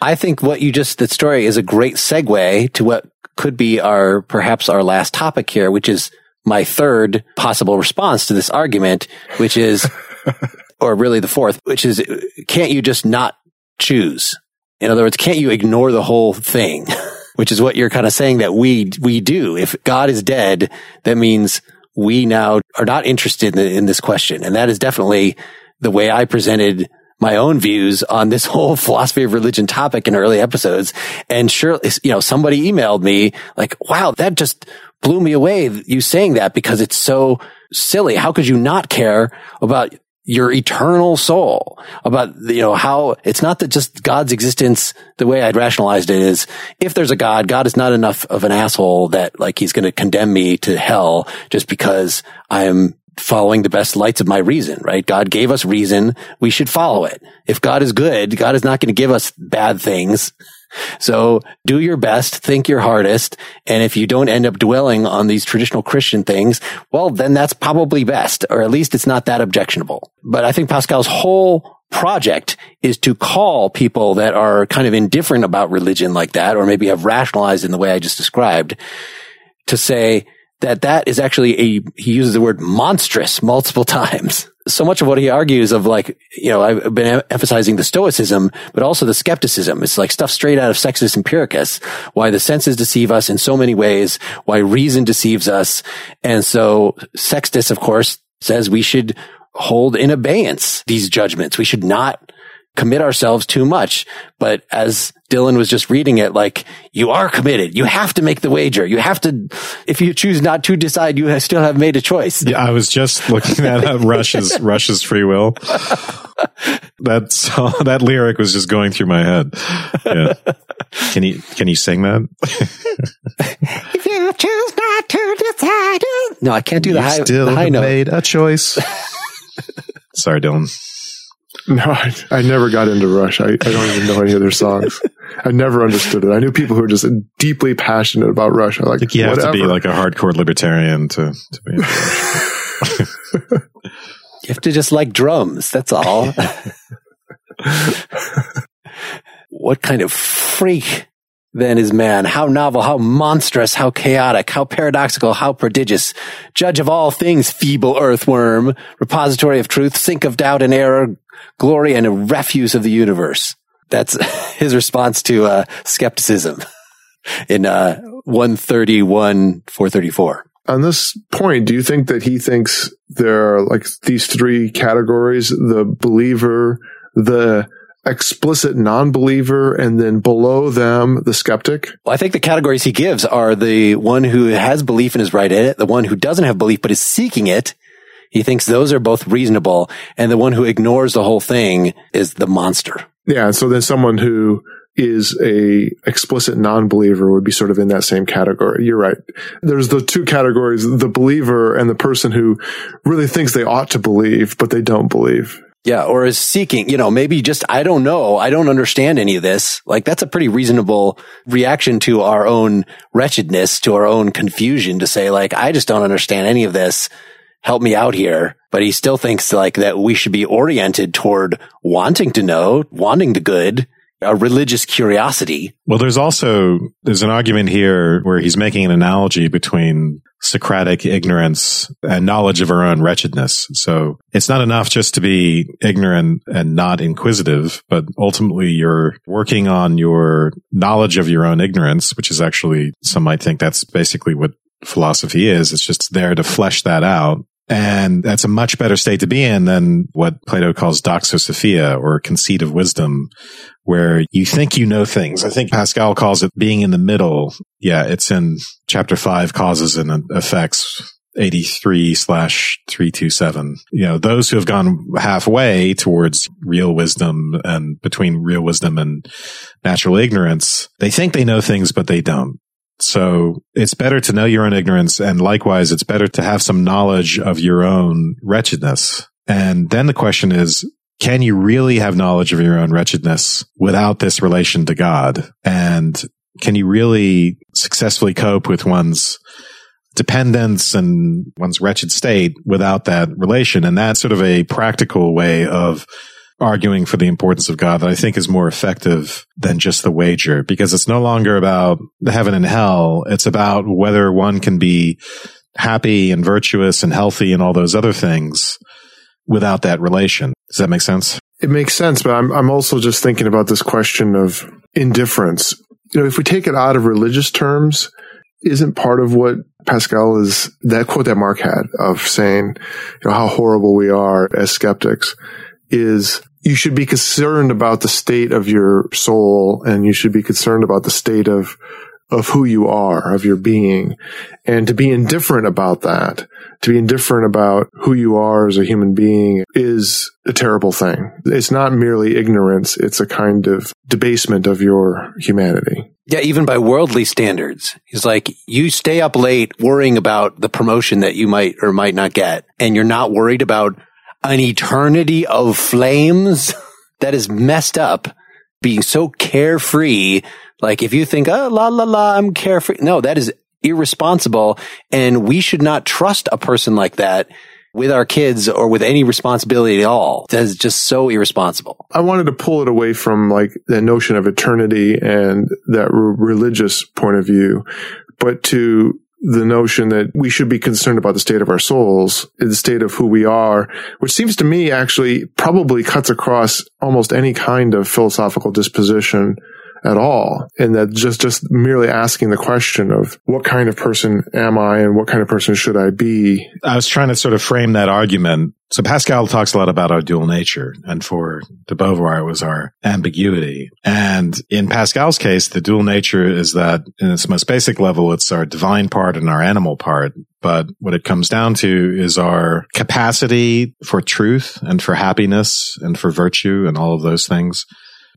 I think what you just, the story is a great segue to what could be our, perhaps our last topic here, which is my third possible response to this argument, which is, or really the fourth, which is, can't you just not choose? In other words, can't you ignore the whole thing? which is what you're kind of saying that we, we do. If God is dead, that means we now are not interested in, in this question. And that is definitely the way I presented my own views on this whole philosophy of religion topic in early episodes. And sure, you know, somebody emailed me like, wow, that just blew me away. You saying that because it's so silly. How could you not care about your eternal soul about, you know, how it's not that just God's existence, the way I'd rationalized it is if there's a God, God is not enough of an asshole that like he's going to condemn me to hell just because I'm following the best lights of my reason, right? God gave us reason. We should follow it. If God is good, God is not going to give us bad things. So do your best, think your hardest. And if you don't end up dwelling on these traditional Christian things, well, then that's probably best, or at least it's not that objectionable. But I think Pascal's whole project is to call people that are kind of indifferent about religion like that, or maybe have rationalized in the way I just described to say, that that is actually a, he uses the word monstrous multiple times. So much of what he argues of like, you know, I've been emphasizing the stoicism, but also the skepticism. It's like stuff straight out of Sextus Empiricus, why the senses deceive us in so many ways, why reason deceives us. And so Sextus, of course, says we should hold in abeyance these judgments. We should not commit ourselves too much. But as Dylan was just reading it, like you are committed. You have to make the wager. You have to, if you choose not to decide, you still have made a choice. Yeah. I was just looking at Rush's, Rush's free will. That that lyric was just going through my head. Yeah. Can you, can you sing that? if you choose not to decide. Uh, no, I can't do the you high, still the high note. made a choice. Sorry, Dylan. No, I, I never got into Rush. I, I don't even know any of their songs. I never understood it. I knew people who were just deeply passionate about Rush. I like, I think you whatever. to be like a hardcore libertarian to, to be. into Rush. You have to just like drums. That's all. what kind of freak then is man? How novel, how monstrous, how chaotic, how paradoxical, how prodigious. Judge of all things, feeble earthworm, repository of truth, sink of doubt and error, glory and a refuse of the universe. That's his response to uh, skepticism in uh, 131, 434. On this point, do you think that he thinks there are like these three categories, the believer, the explicit non-believer, and then below them, the skeptic? Well, I think the categories he gives are the one who has belief and is right in it, the one who doesn't have belief but is seeking it. He thinks those are both reasonable, and the one who ignores the whole thing is the monster. Yeah. And so then someone who is a explicit non-believer would be sort of in that same category. You're right. There's the two categories, the believer and the person who really thinks they ought to believe, but they don't believe. Yeah, or is seeking, you know, maybe just, I don't know, I don't understand any of this. Like, that's a pretty reasonable reaction to our own wretchedness, to our own confusion to say, like, I just don't understand any of this. Help me out here. But he still thinks like that we should be oriented toward wanting to know, wanting the good, a religious curiosity. Well, there's also, there's an argument here where he's making an analogy between Socratic ignorance and knowledge of our own wretchedness. So it's not enough just to be ignorant and not inquisitive, but ultimately you're working on your knowledge of your own ignorance, which is actually, some might think that's basically what philosophy is. It's just there to flesh that out. And that's a much better state to be in than what Plato calls doxosophia or conceit of wisdom, where you think you know things. I think Pascal calls it being in the middle. Yeah, it's in chapter five causes and effects 83 slash 327. You know, those who have gone halfway towards real wisdom and between real wisdom and natural ignorance, they think they know things, but they don't. So it's better to know your own ignorance. And likewise, it's better to have some knowledge of your own wretchedness. And then the question is, can you really have knowledge of your own wretchedness without this relation to God? And can you really successfully cope with one's dependence and one's wretched state without that relation? And that's sort of a practical way of arguing for the importance of God that I think is more effective than just the wager because it's no longer about the heaven and hell. It's about whether one can be happy and virtuous and healthy and all those other things without that relation. Does that make sense? It makes sense, but I'm, I'm also just thinking about this question of indifference. You know, if we take it out of religious terms, isn't part of what Pascal is that quote that Mark had of saying, you know, how horrible we are as skeptics is you should be concerned about the state of your soul and you should be concerned about the state of of who you are, of your being. And to be indifferent about that, to be indifferent about who you are as a human being is a terrible thing. It's not merely ignorance. It's a kind of debasement of your humanity. Yeah, even by worldly standards. He's like, you stay up late worrying about the promotion that you might or might not get, and you're not worried about an eternity of flames that is messed up being so carefree. Like if you think, oh, la, la, la, I'm carefree. No, that is irresponsible. And we should not trust a person like that with our kids or with any responsibility at all. That is just so irresponsible. I wanted to pull it away from like the notion of eternity and that religious point of view, but to the notion that we should be concerned about the state of our souls, the state of who we are, which seems to me actually probably cuts across almost any kind of philosophical disposition at all. And that just, just merely asking the question of what kind of person am I and what kind of person should I be? I was trying to sort of frame that argument. So Pascal talks a lot about our dual nature and for de Beauvoir it was our ambiguity. And in Pascal's case, the dual nature is that in its most basic level, it's our divine part and our animal part. But what it comes down to is our capacity for truth and for happiness and for virtue and all of those things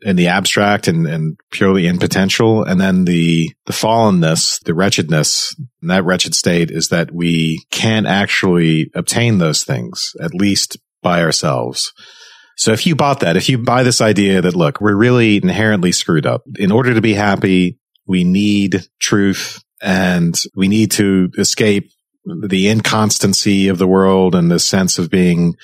in the abstract and, and purely in potential. And then the, the fallenness, the wretchedness, that wretched state is that we can't actually obtain those things, at least by ourselves. So if you bought that, if you buy this idea that, look, we're really inherently screwed up. In order to be happy, we need truth and we need to escape the inconstancy of the world and the sense of being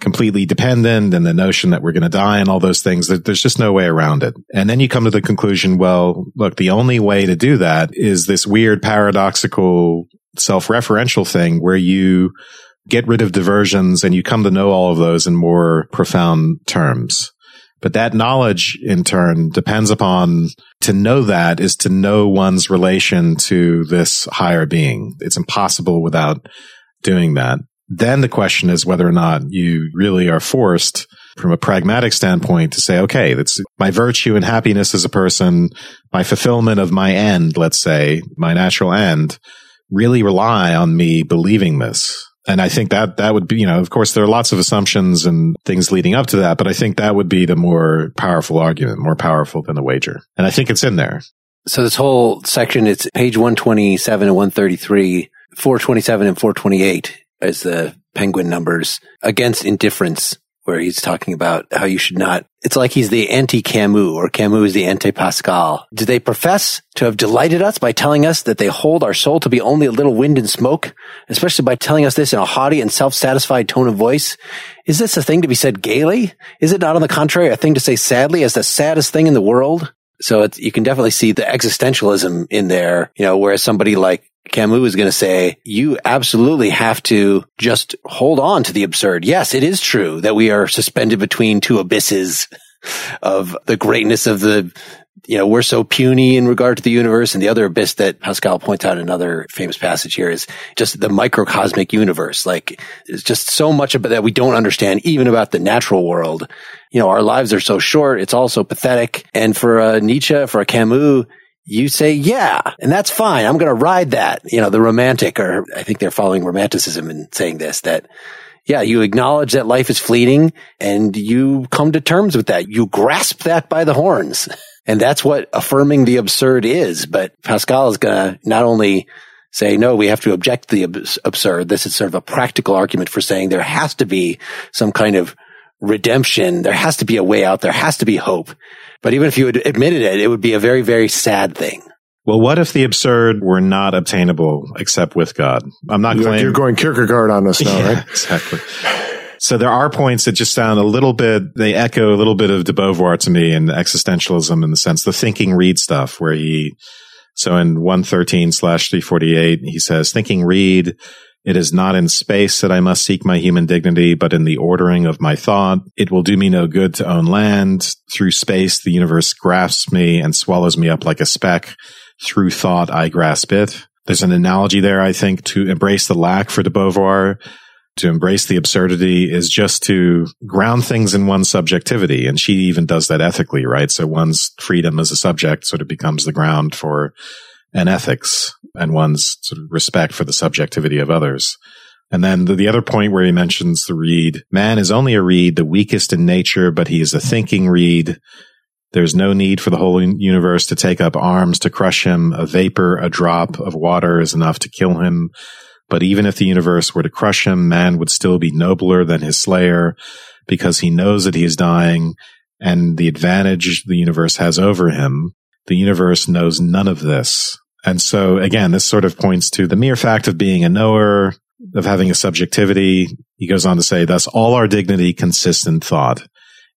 completely dependent and the notion that we're going to die and all those things. There's just no way around it. And then you come to the conclusion, well, look, the only way to do that is this weird paradoxical self-referential thing where you get rid of diversions and you come to know all of those in more profound terms. But that knowledge in turn depends upon to know that is to know one's relation to this higher being. It's impossible without doing that. Then the question is whether or not you really are forced from a pragmatic standpoint to say, okay, that's my virtue and happiness as a person, my fulfillment of my end, let's say, my natural end, really rely on me believing this. And I think that that would be, you know, of course, there are lots of assumptions and things leading up to that, but I think that would be the more powerful argument, more powerful than the wager. And I think it's in there. So this whole section, it's page 127 and 133, 427 and 428 as the penguin numbers against indifference where he's talking about how you should not. It's like he's the anti-Camus or Camus is the anti-Pascal. Do they profess to have delighted us by telling us that they hold our soul to be only a little wind and smoke, especially by telling us this in a haughty and self-satisfied tone of voice? Is this a thing to be said gaily? Is it not on the contrary a thing to say sadly as the saddest thing in the world? So you can definitely see the existentialism in there, you know, whereas somebody like Camus is going to say, you absolutely have to just hold on to the absurd. Yes, it is true that we are suspended between two abysses of the greatness of the you know, we're so puny in regard to the universe. And the other abyss that Pascal points out in another famous passage here is just the microcosmic universe. Like it's just so much about that we don't understand even about the natural world. You know, our lives are so short. It's all so pathetic. And for a Nietzsche, for a Camus, you say, yeah, and that's fine. I'm going to ride that. You know, the romantic, or I think they're following romanticism in saying this, that yeah, you acknowledge that life is fleeting and you come to terms with that. You grasp that by the horns. And that's what affirming the absurd is. But Pascal is going to not only say, no, we have to object to the absurd. This is sort of a practical argument for saying there has to be some kind of redemption. There has to be a way out. There has to be hope. But even if you had admitted it, it would be a very, very sad thing. Well, what if the absurd were not obtainable except with God? I'm not you're, claiming you're going Kierkegaard on us now, yeah, right? Exactly. So there are points that just sound a little bit, they echo a little bit of de Beauvoir to me and existentialism in the sense, the thinking reed stuff where he, so in 113 slash 348, he says, thinking reed, it is not in space that I must seek my human dignity, but in the ordering of my thought. It will do me no good to own land. Through space, the universe grasps me and swallows me up like a speck. Through thought, I grasp it. There's an analogy there, I think, to embrace the lack for de Beauvoir to embrace the absurdity is just to ground things in one's subjectivity. And she even does that ethically, right? So one's freedom as a subject sort of becomes the ground for an ethics and one's sort of respect for the subjectivity of others. And then the, the, other point where he mentions the reed, man is only a reed, the weakest in nature, but he is a thinking reed. There's no need for the whole universe to take up arms to crush him. A vapor, a drop of water is enough to kill him. But even if the universe were to crush him, man would still be nobler than his slayer because he knows that he is dying and the advantage the universe has over him. The universe knows none of this. And so again, this sort of points to the mere fact of being a knower, of having a subjectivity. He goes on to say, thus all our dignity consists in thought.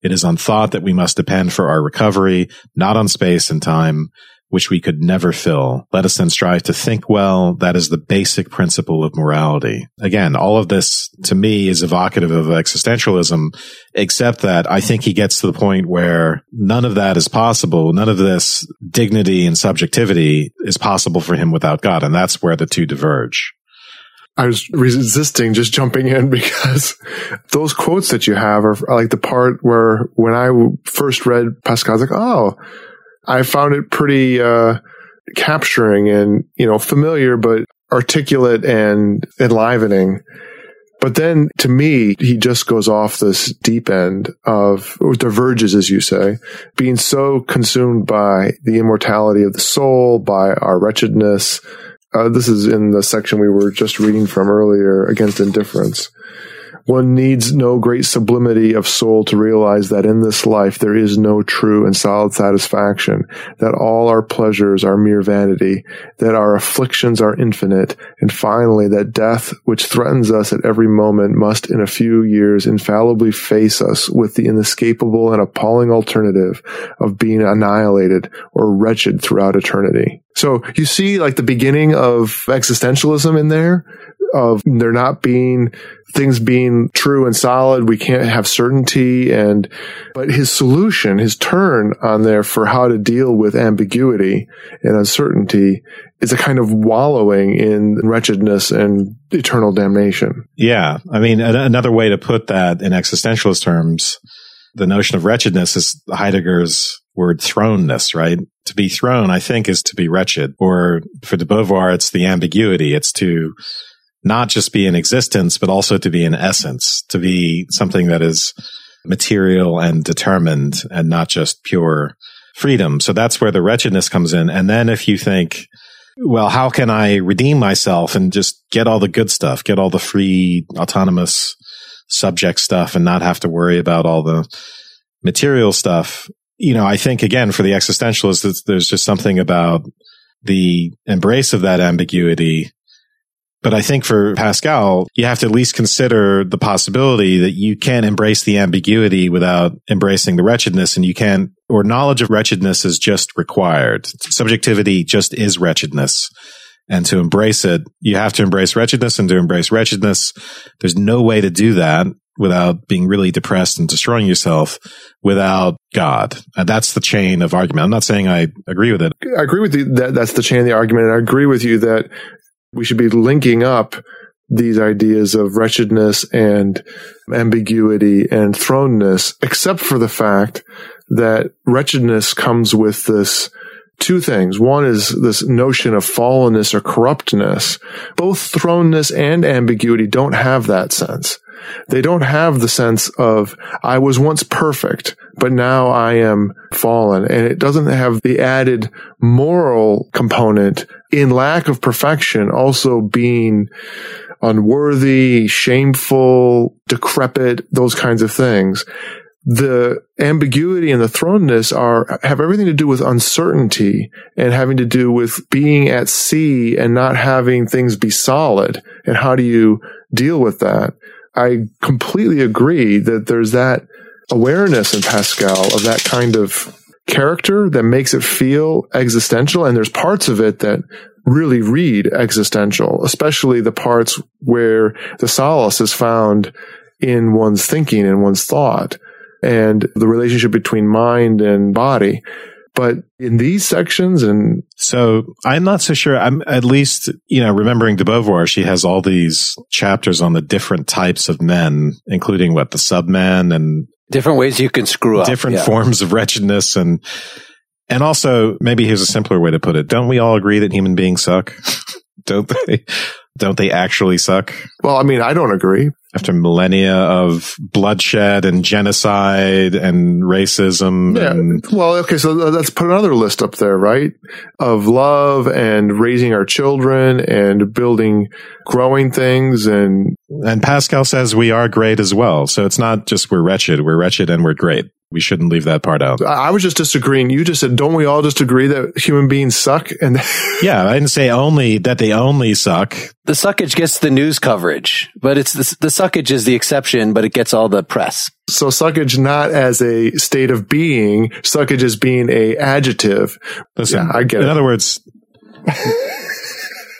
It is on thought that we must depend for our recovery, not on space and time which we could never fill. Let us then strive to think well. That is the basic principle of morality. Again, all of this to me is evocative of existentialism, except that I think he gets to the point where none of that is possible. None of this dignity and subjectivity is possible for him without God. And that's where the two diverge. I was resisting just jumping in because those quotes that you have are like the part where when I first read Pascal, I was like, oh, I found it pretty uh, capturing and you know familiar, but articulate and enlivening. But then to me, he just goes off this deep end of, or diverges, as you say, being so consumed by the immortality of the soul, by our wretchedness. Uh, this is in the section we were just reading from earlier against indifference. One needs no great sublimity of soul to realize that in this life there is no true and solid satisfaction, that all our pleasures are mere vanity, that our afflictions are infinite, and finally that death, which threatens us at every moment, must in a few years infallibly face us with the inescapable and appalling alternative of being annihilated or wretched throughout eternity. So you see like the beginning of existentialism in there of there not being things being true and solid. We can't have certainty. And, but his solution, his turn on there for how to deal with ambiguity and uncertainty is a kind of wallowing in wretchedness and eternal damnation. Yeah. I mean, another way to put that in existentialist terms, the notion of wretchedness is Heidegger's word thrownness, right? To be thrown, I think, is to be wretched. Or for de Beauvoir, it's the ambiguity. It's to not just be in existence, but also to be in essence, to be something that is material and determined and not just pure freedom. So that's where the wretchedness comes in. And then if you think, well, how can I redeem myself and just get all the good stuff, get all the free autonomous subject stuff and not have to worry about all the material stuff? You know, I think again for the existentialists, there's just something about the embrace of that ambiguity but I think for Pascal, you have to at least consider the possibility that you can't embrace the ambiguity without embracing the wretchedness and you can't, or knowledge of wretchedness is just required. Subjectivity just is wretchedness. And to embrace it, you have to embrace wretchedness and to embrace wretchedness. There's no way to do that without being really depressed and destroying yourself without God. And that's the chain of argument. I'm not saying I agree with it. I agree with you that that's the chain of the argument. And I agree with you that we should be linking up these ideas of wretchedness and ambiguity and thrownness, except for the fact that wretchedness comes with this two things. One is this notion of fallenness or corruptness. Both thrownness and ambiguity don't have that sense. They don't have the sense of, I was once perfect, but now I am fallen. And it doesn't have the added moral component in lack of perfection also being unworthy, shameful, decrepit, those kinds of things the ambiguity and the thrownness are have everything to do with uncertainty and having to do with being at sea and not having things be solid. And how do you deal with that? I completely agree that there's that awareness in Pascal of that kind of character that makes it feel existential. And there's parts of it that really read existential, especially the parts where the solace is found in one's thinking and one's thought and the relationship between mind and body. But in these sections and so I'm not so sure. I'm at least, you know, remembering de Beauvoir, she has all these chapters on the different types of men, including what the subman and different ways you can screw up, different yeah. forms of wretchedness. And, and also maybe here's a simpler way to put it. Don't we all agree that human beings suck? Don't they? Don't they actually suck? Well, I mean, I don't agree after millennia of bloodshed and genocide and racism. Yeah. And well, okay. So let's put another list up there, right? Of love and raising our children and building, growing things. And, and Pascal says we are great as well. So it's not just we're wretched. We're wretched and we're great we shouldn't leave that part out. I was just disagreeing. You just said, don't we all just agree that human beings suck? And yeah, I didn't say only that they only suck. The suckage gets the news coverage, but it's the, the suckage is the exception, but it gets all the press. So suckage not as a state of being, suckage as being a adjective. Listen, yeah, I get in it. other words,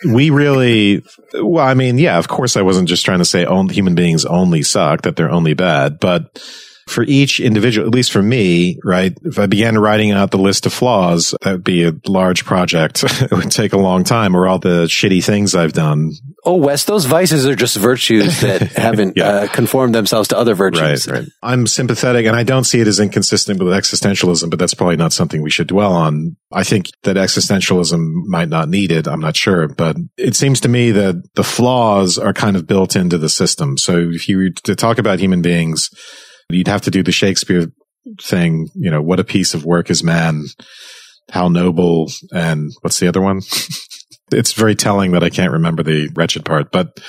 we really, well, I mean, yeah, of course I wasn't just trying to say only, human beings only suck, that they're only bad, but for each individual, at least for me, right? If I began writing out the list of flaws, that would be a large project. it would take a long time or all the shitty things I've done. Oh, Wes, those vices are just virtues that haven't yeah. uh, conformed themselves to other virtues. Right, right. I'm sympathetic and I don't see it as inconsistent with existentialism, but that's probably not something we should dwell on. I think that existentialism might not need it. I'm not sure, but it seems to me that the flaws are kind of built into the system. So if you were to talk about human beings, You'd have to do the Shakespeare thing, you know, what a piece of work is man, how noble, and what's the other one? it's very telling that I can't remember the wretched part, but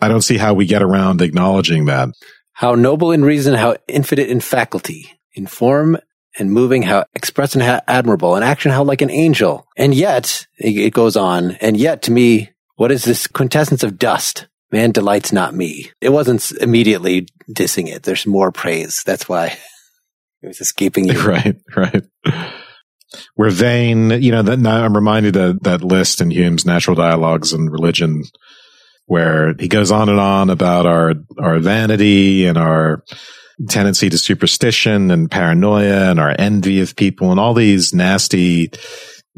I don't see how we get around acknowledging that. How noble in reason, how infinite in faculty, in form and moving, how express and how admirable, in action, how like an angel. And yet, it goes on, and yet to me, what is this quintessence of dust? Man delights not me. It wasn't immediately dissing it. There's more praise. That's why it was escaping you. Right, right. We're vain. You know, that, I'm reminded of that list in Hume's Natural Dialogues and Religion, where he goes on and on about our, our vanity and our tendency to superstition and paranoia and our envy of people and all these nasty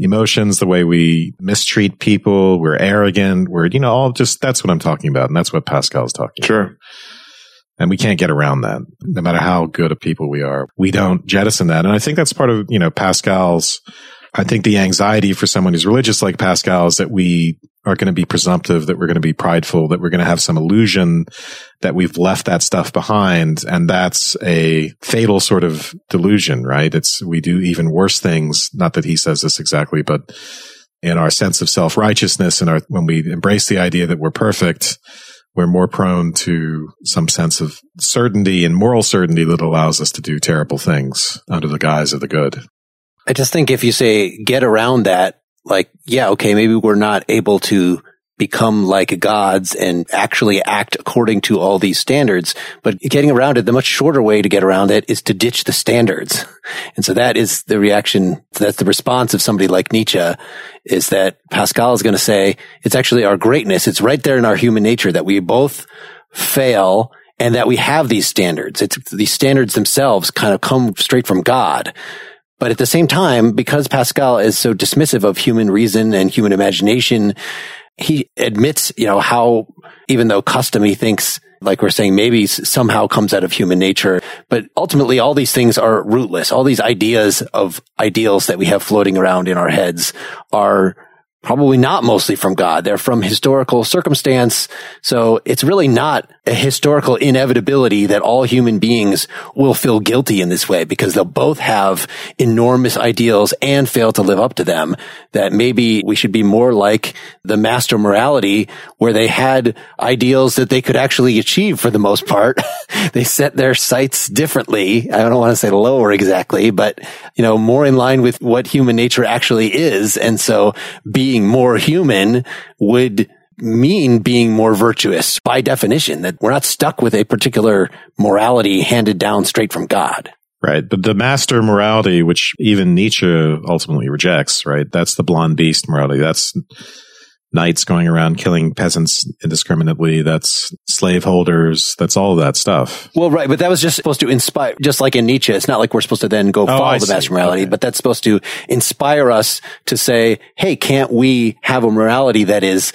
emotions, the way we mistreat people, we're arrogant, we're, you know, all just, that's what I'm talking about. And that's what Pascal is talking sure. about. And we can't get around that. No matter how good of people we are, we don't jettison that. And I think that's part of, you know, Pascal's, I think the anxiety for someone who's religious like Pascal is that we are going to be presumptive, that we're going to be prideful, that we're going to have some illusion that we've left that stuff behind. And that's a fatal sort of delusion, right? It's, we do even worse things. Not that he says this exactly, but in our sense of self righteousness and our, when we embrace the idea that we're perfect, we're more prone to some sense of certainty and moral certainty that allows us to do terrible things under the guise of the good. I just think if you say get around that, like, yeah, okay, maybe we're not able to become like gods and actually act according to all these standards. But getting around it, the much shorter way to get around it is to ditch the standards. And so that is the reaction. That's the response of somebody like Nietzsche is that Pascal is going to say it's actually our greatness. It's right there in our human nature that we both fail and that we have these standards. It's these standards themselves kind of come straight from God. But at the same time, because Pascal is so dismissive of human reason and human imagination, he admits, you know, how even though custom he thinks like we're saying, maybe somehow comes out of human nature. But ultimately, all these things are rootless. All these ideas of ideals that we have floating around in our heads are probably not mostly from God. They're from historical circumstance. So it's really not a historical inevitability that all human beings will feel guilty in this way because they'll both have enormous ideals and fail to live up to them. That maybe we should be more like the master morality where they had ideals that they could actually achieve for the most part. they set their sights differently. I don't want to say lower exactly, but you know, more in line with what human nature actually is. And so be being more human would mean being more virtuous by definition, that we're not stuck with a particular morality handed down straight from God. Right. But the master morality, which even Nietzsche ultimately rejects, right? That's the blonde beast morality. That's knights going around killing peasants indiscriminately. That's slaveholders. That's all of that stuff. Well, right. But that was just supposed to inspire, just like in Nietzsche. It's not like we're supposed to then go oh, follow the master morality, okay. but that's supposed to inspire us to say, Hey, can't we have a morality that is,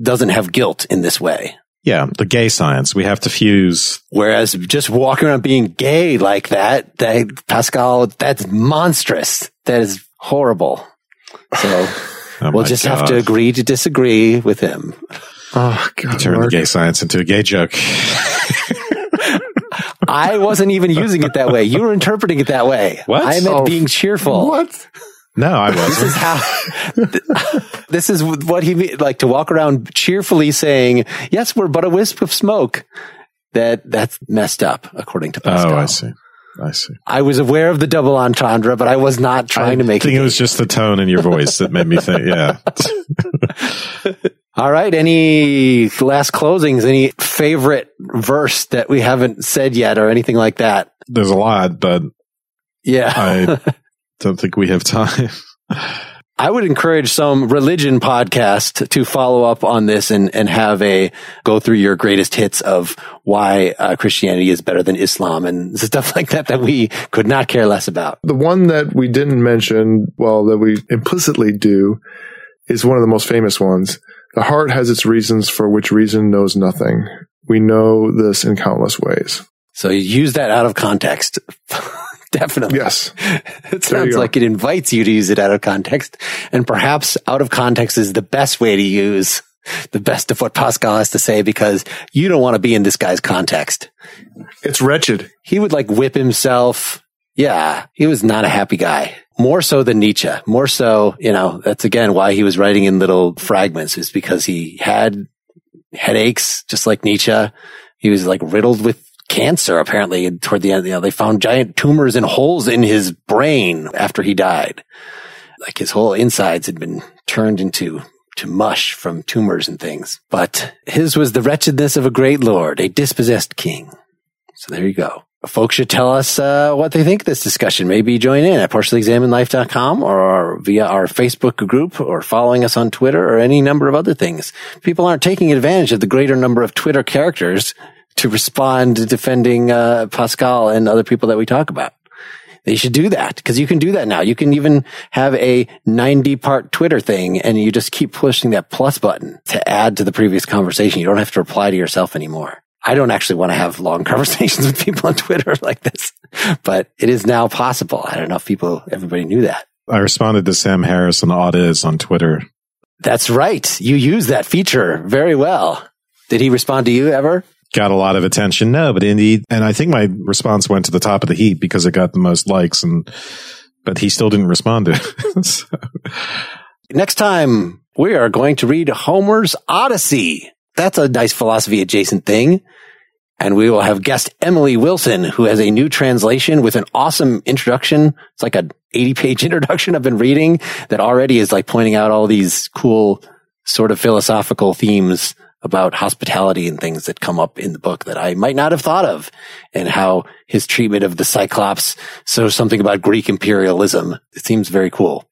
doesn't have guilt in this way? Yeah, the gay science. We have to fuse. Whereas just walking around being gay like that, that Pascal, that's monstrous. That is horrible. So Oh we'll just God. have to agree to disagree with him. Oh God! Turn the gay science into a gay joke. I wasn't even using it that way. You were interpreting it that way. What? I meant oh, being cheerful. What? No, I wasn't. This is how. this is what he like to walk around cheerfully saying, "Yes, we're but a wisp of smoke." That that's messed up, according to Pascal. Oh, I see. I see. I was aware of the double entendre, but I was not trying I to make. I think it, it was just the tone in your voice that made me think. Yeah. All right. Any last closings? Any favorite verse that we haven't said yet, or anything like that? There's a lot, but yeah, I don't think we have time. I would encourage some religion podcast to follow up on this and, and have a go through your greatest hits of why uh, Christianity is better than Islam and stuff like that that we could not care less about. The one that we didn't mention, well, that we implicitly do, is one of the most famous ones. The heart has its reasons for which reason knows nothing. We know this in countless ways. So you use that out of context. Definitely. Yes. it sounds like it invites you to use it out of context. And perhaps out of context is the best way to use the best of what Pascal has to say because you don't want to be in this guy's context. It's wretched. He would like whip himself. Yeah. He was not a happy guy. More so than Nietzsche. More so, you know, that's again why he was writing in little fragments is because he had headaches, just like Nietzsche. He was like riddled with cancer apparently toward the end. You know, they found giant tumors and holes in his brain after he died. Like his whole insides had been turned into to mush from tumors and things. But his was the wretchedness of a great lord, a dispossessed king. So there you go. Folks should tell us uh, what they think of this discussion. Maybe join in at partiallyexaminedlife.com or via our Facebook group or following us on Twitter or any number of other things. People aren't taking advantage of the greater number of Twitter characters to respond to defending uh, Pascal and other people that we talk about. They should do that because you can do that now. You can even have a 90 part Twitter thing and you just keep pushing that plus button to add to the previous conversation. You don't have to reply to yourself anymore. I don't actually want to have long conversations with people on Twitter like this, but it is now possible. I don't know if people, everybody knew that. I responded to Sam Harris on Odd Is on Twitter. That's right. You use that feature very well. Did he respond to you ever? Got a lot of attention. No, but indeed, and I think my response went to the top of the heap because it got the most likes and, but he still didn't respond to it. so. Next time we are going to read Homer's Odyssey. That's a nice philosophy adjacent thing. And we will have guest Emily Wilson, who has a new translation with an awesome introduction. It's like an 80 page introduction I've been reading that already is like pointing out all these cool sort of philosophical themes about hospitality and things that come up in the book that I might not have thought of and how his treatment of the Cyclops shows something about Greek imperialism. It seems very cool.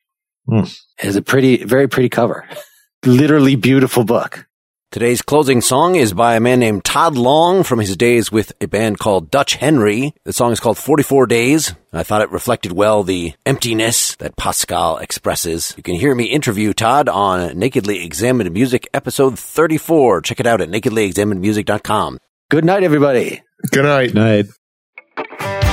Mm. It has a pretty, very pretty cover. Literally beautiful book. Today's closing song is by a man named Todd Long from his days with a band called Dutch Henry. The song is called 44 Days. I thought it reflected well the emptiness that Pascal expresses. You can hear me interview Todd on Nakedly Examined Music episode 34. Check it out at nakedlyexaminedmusic.com. Good night, everybody. Good night. Night.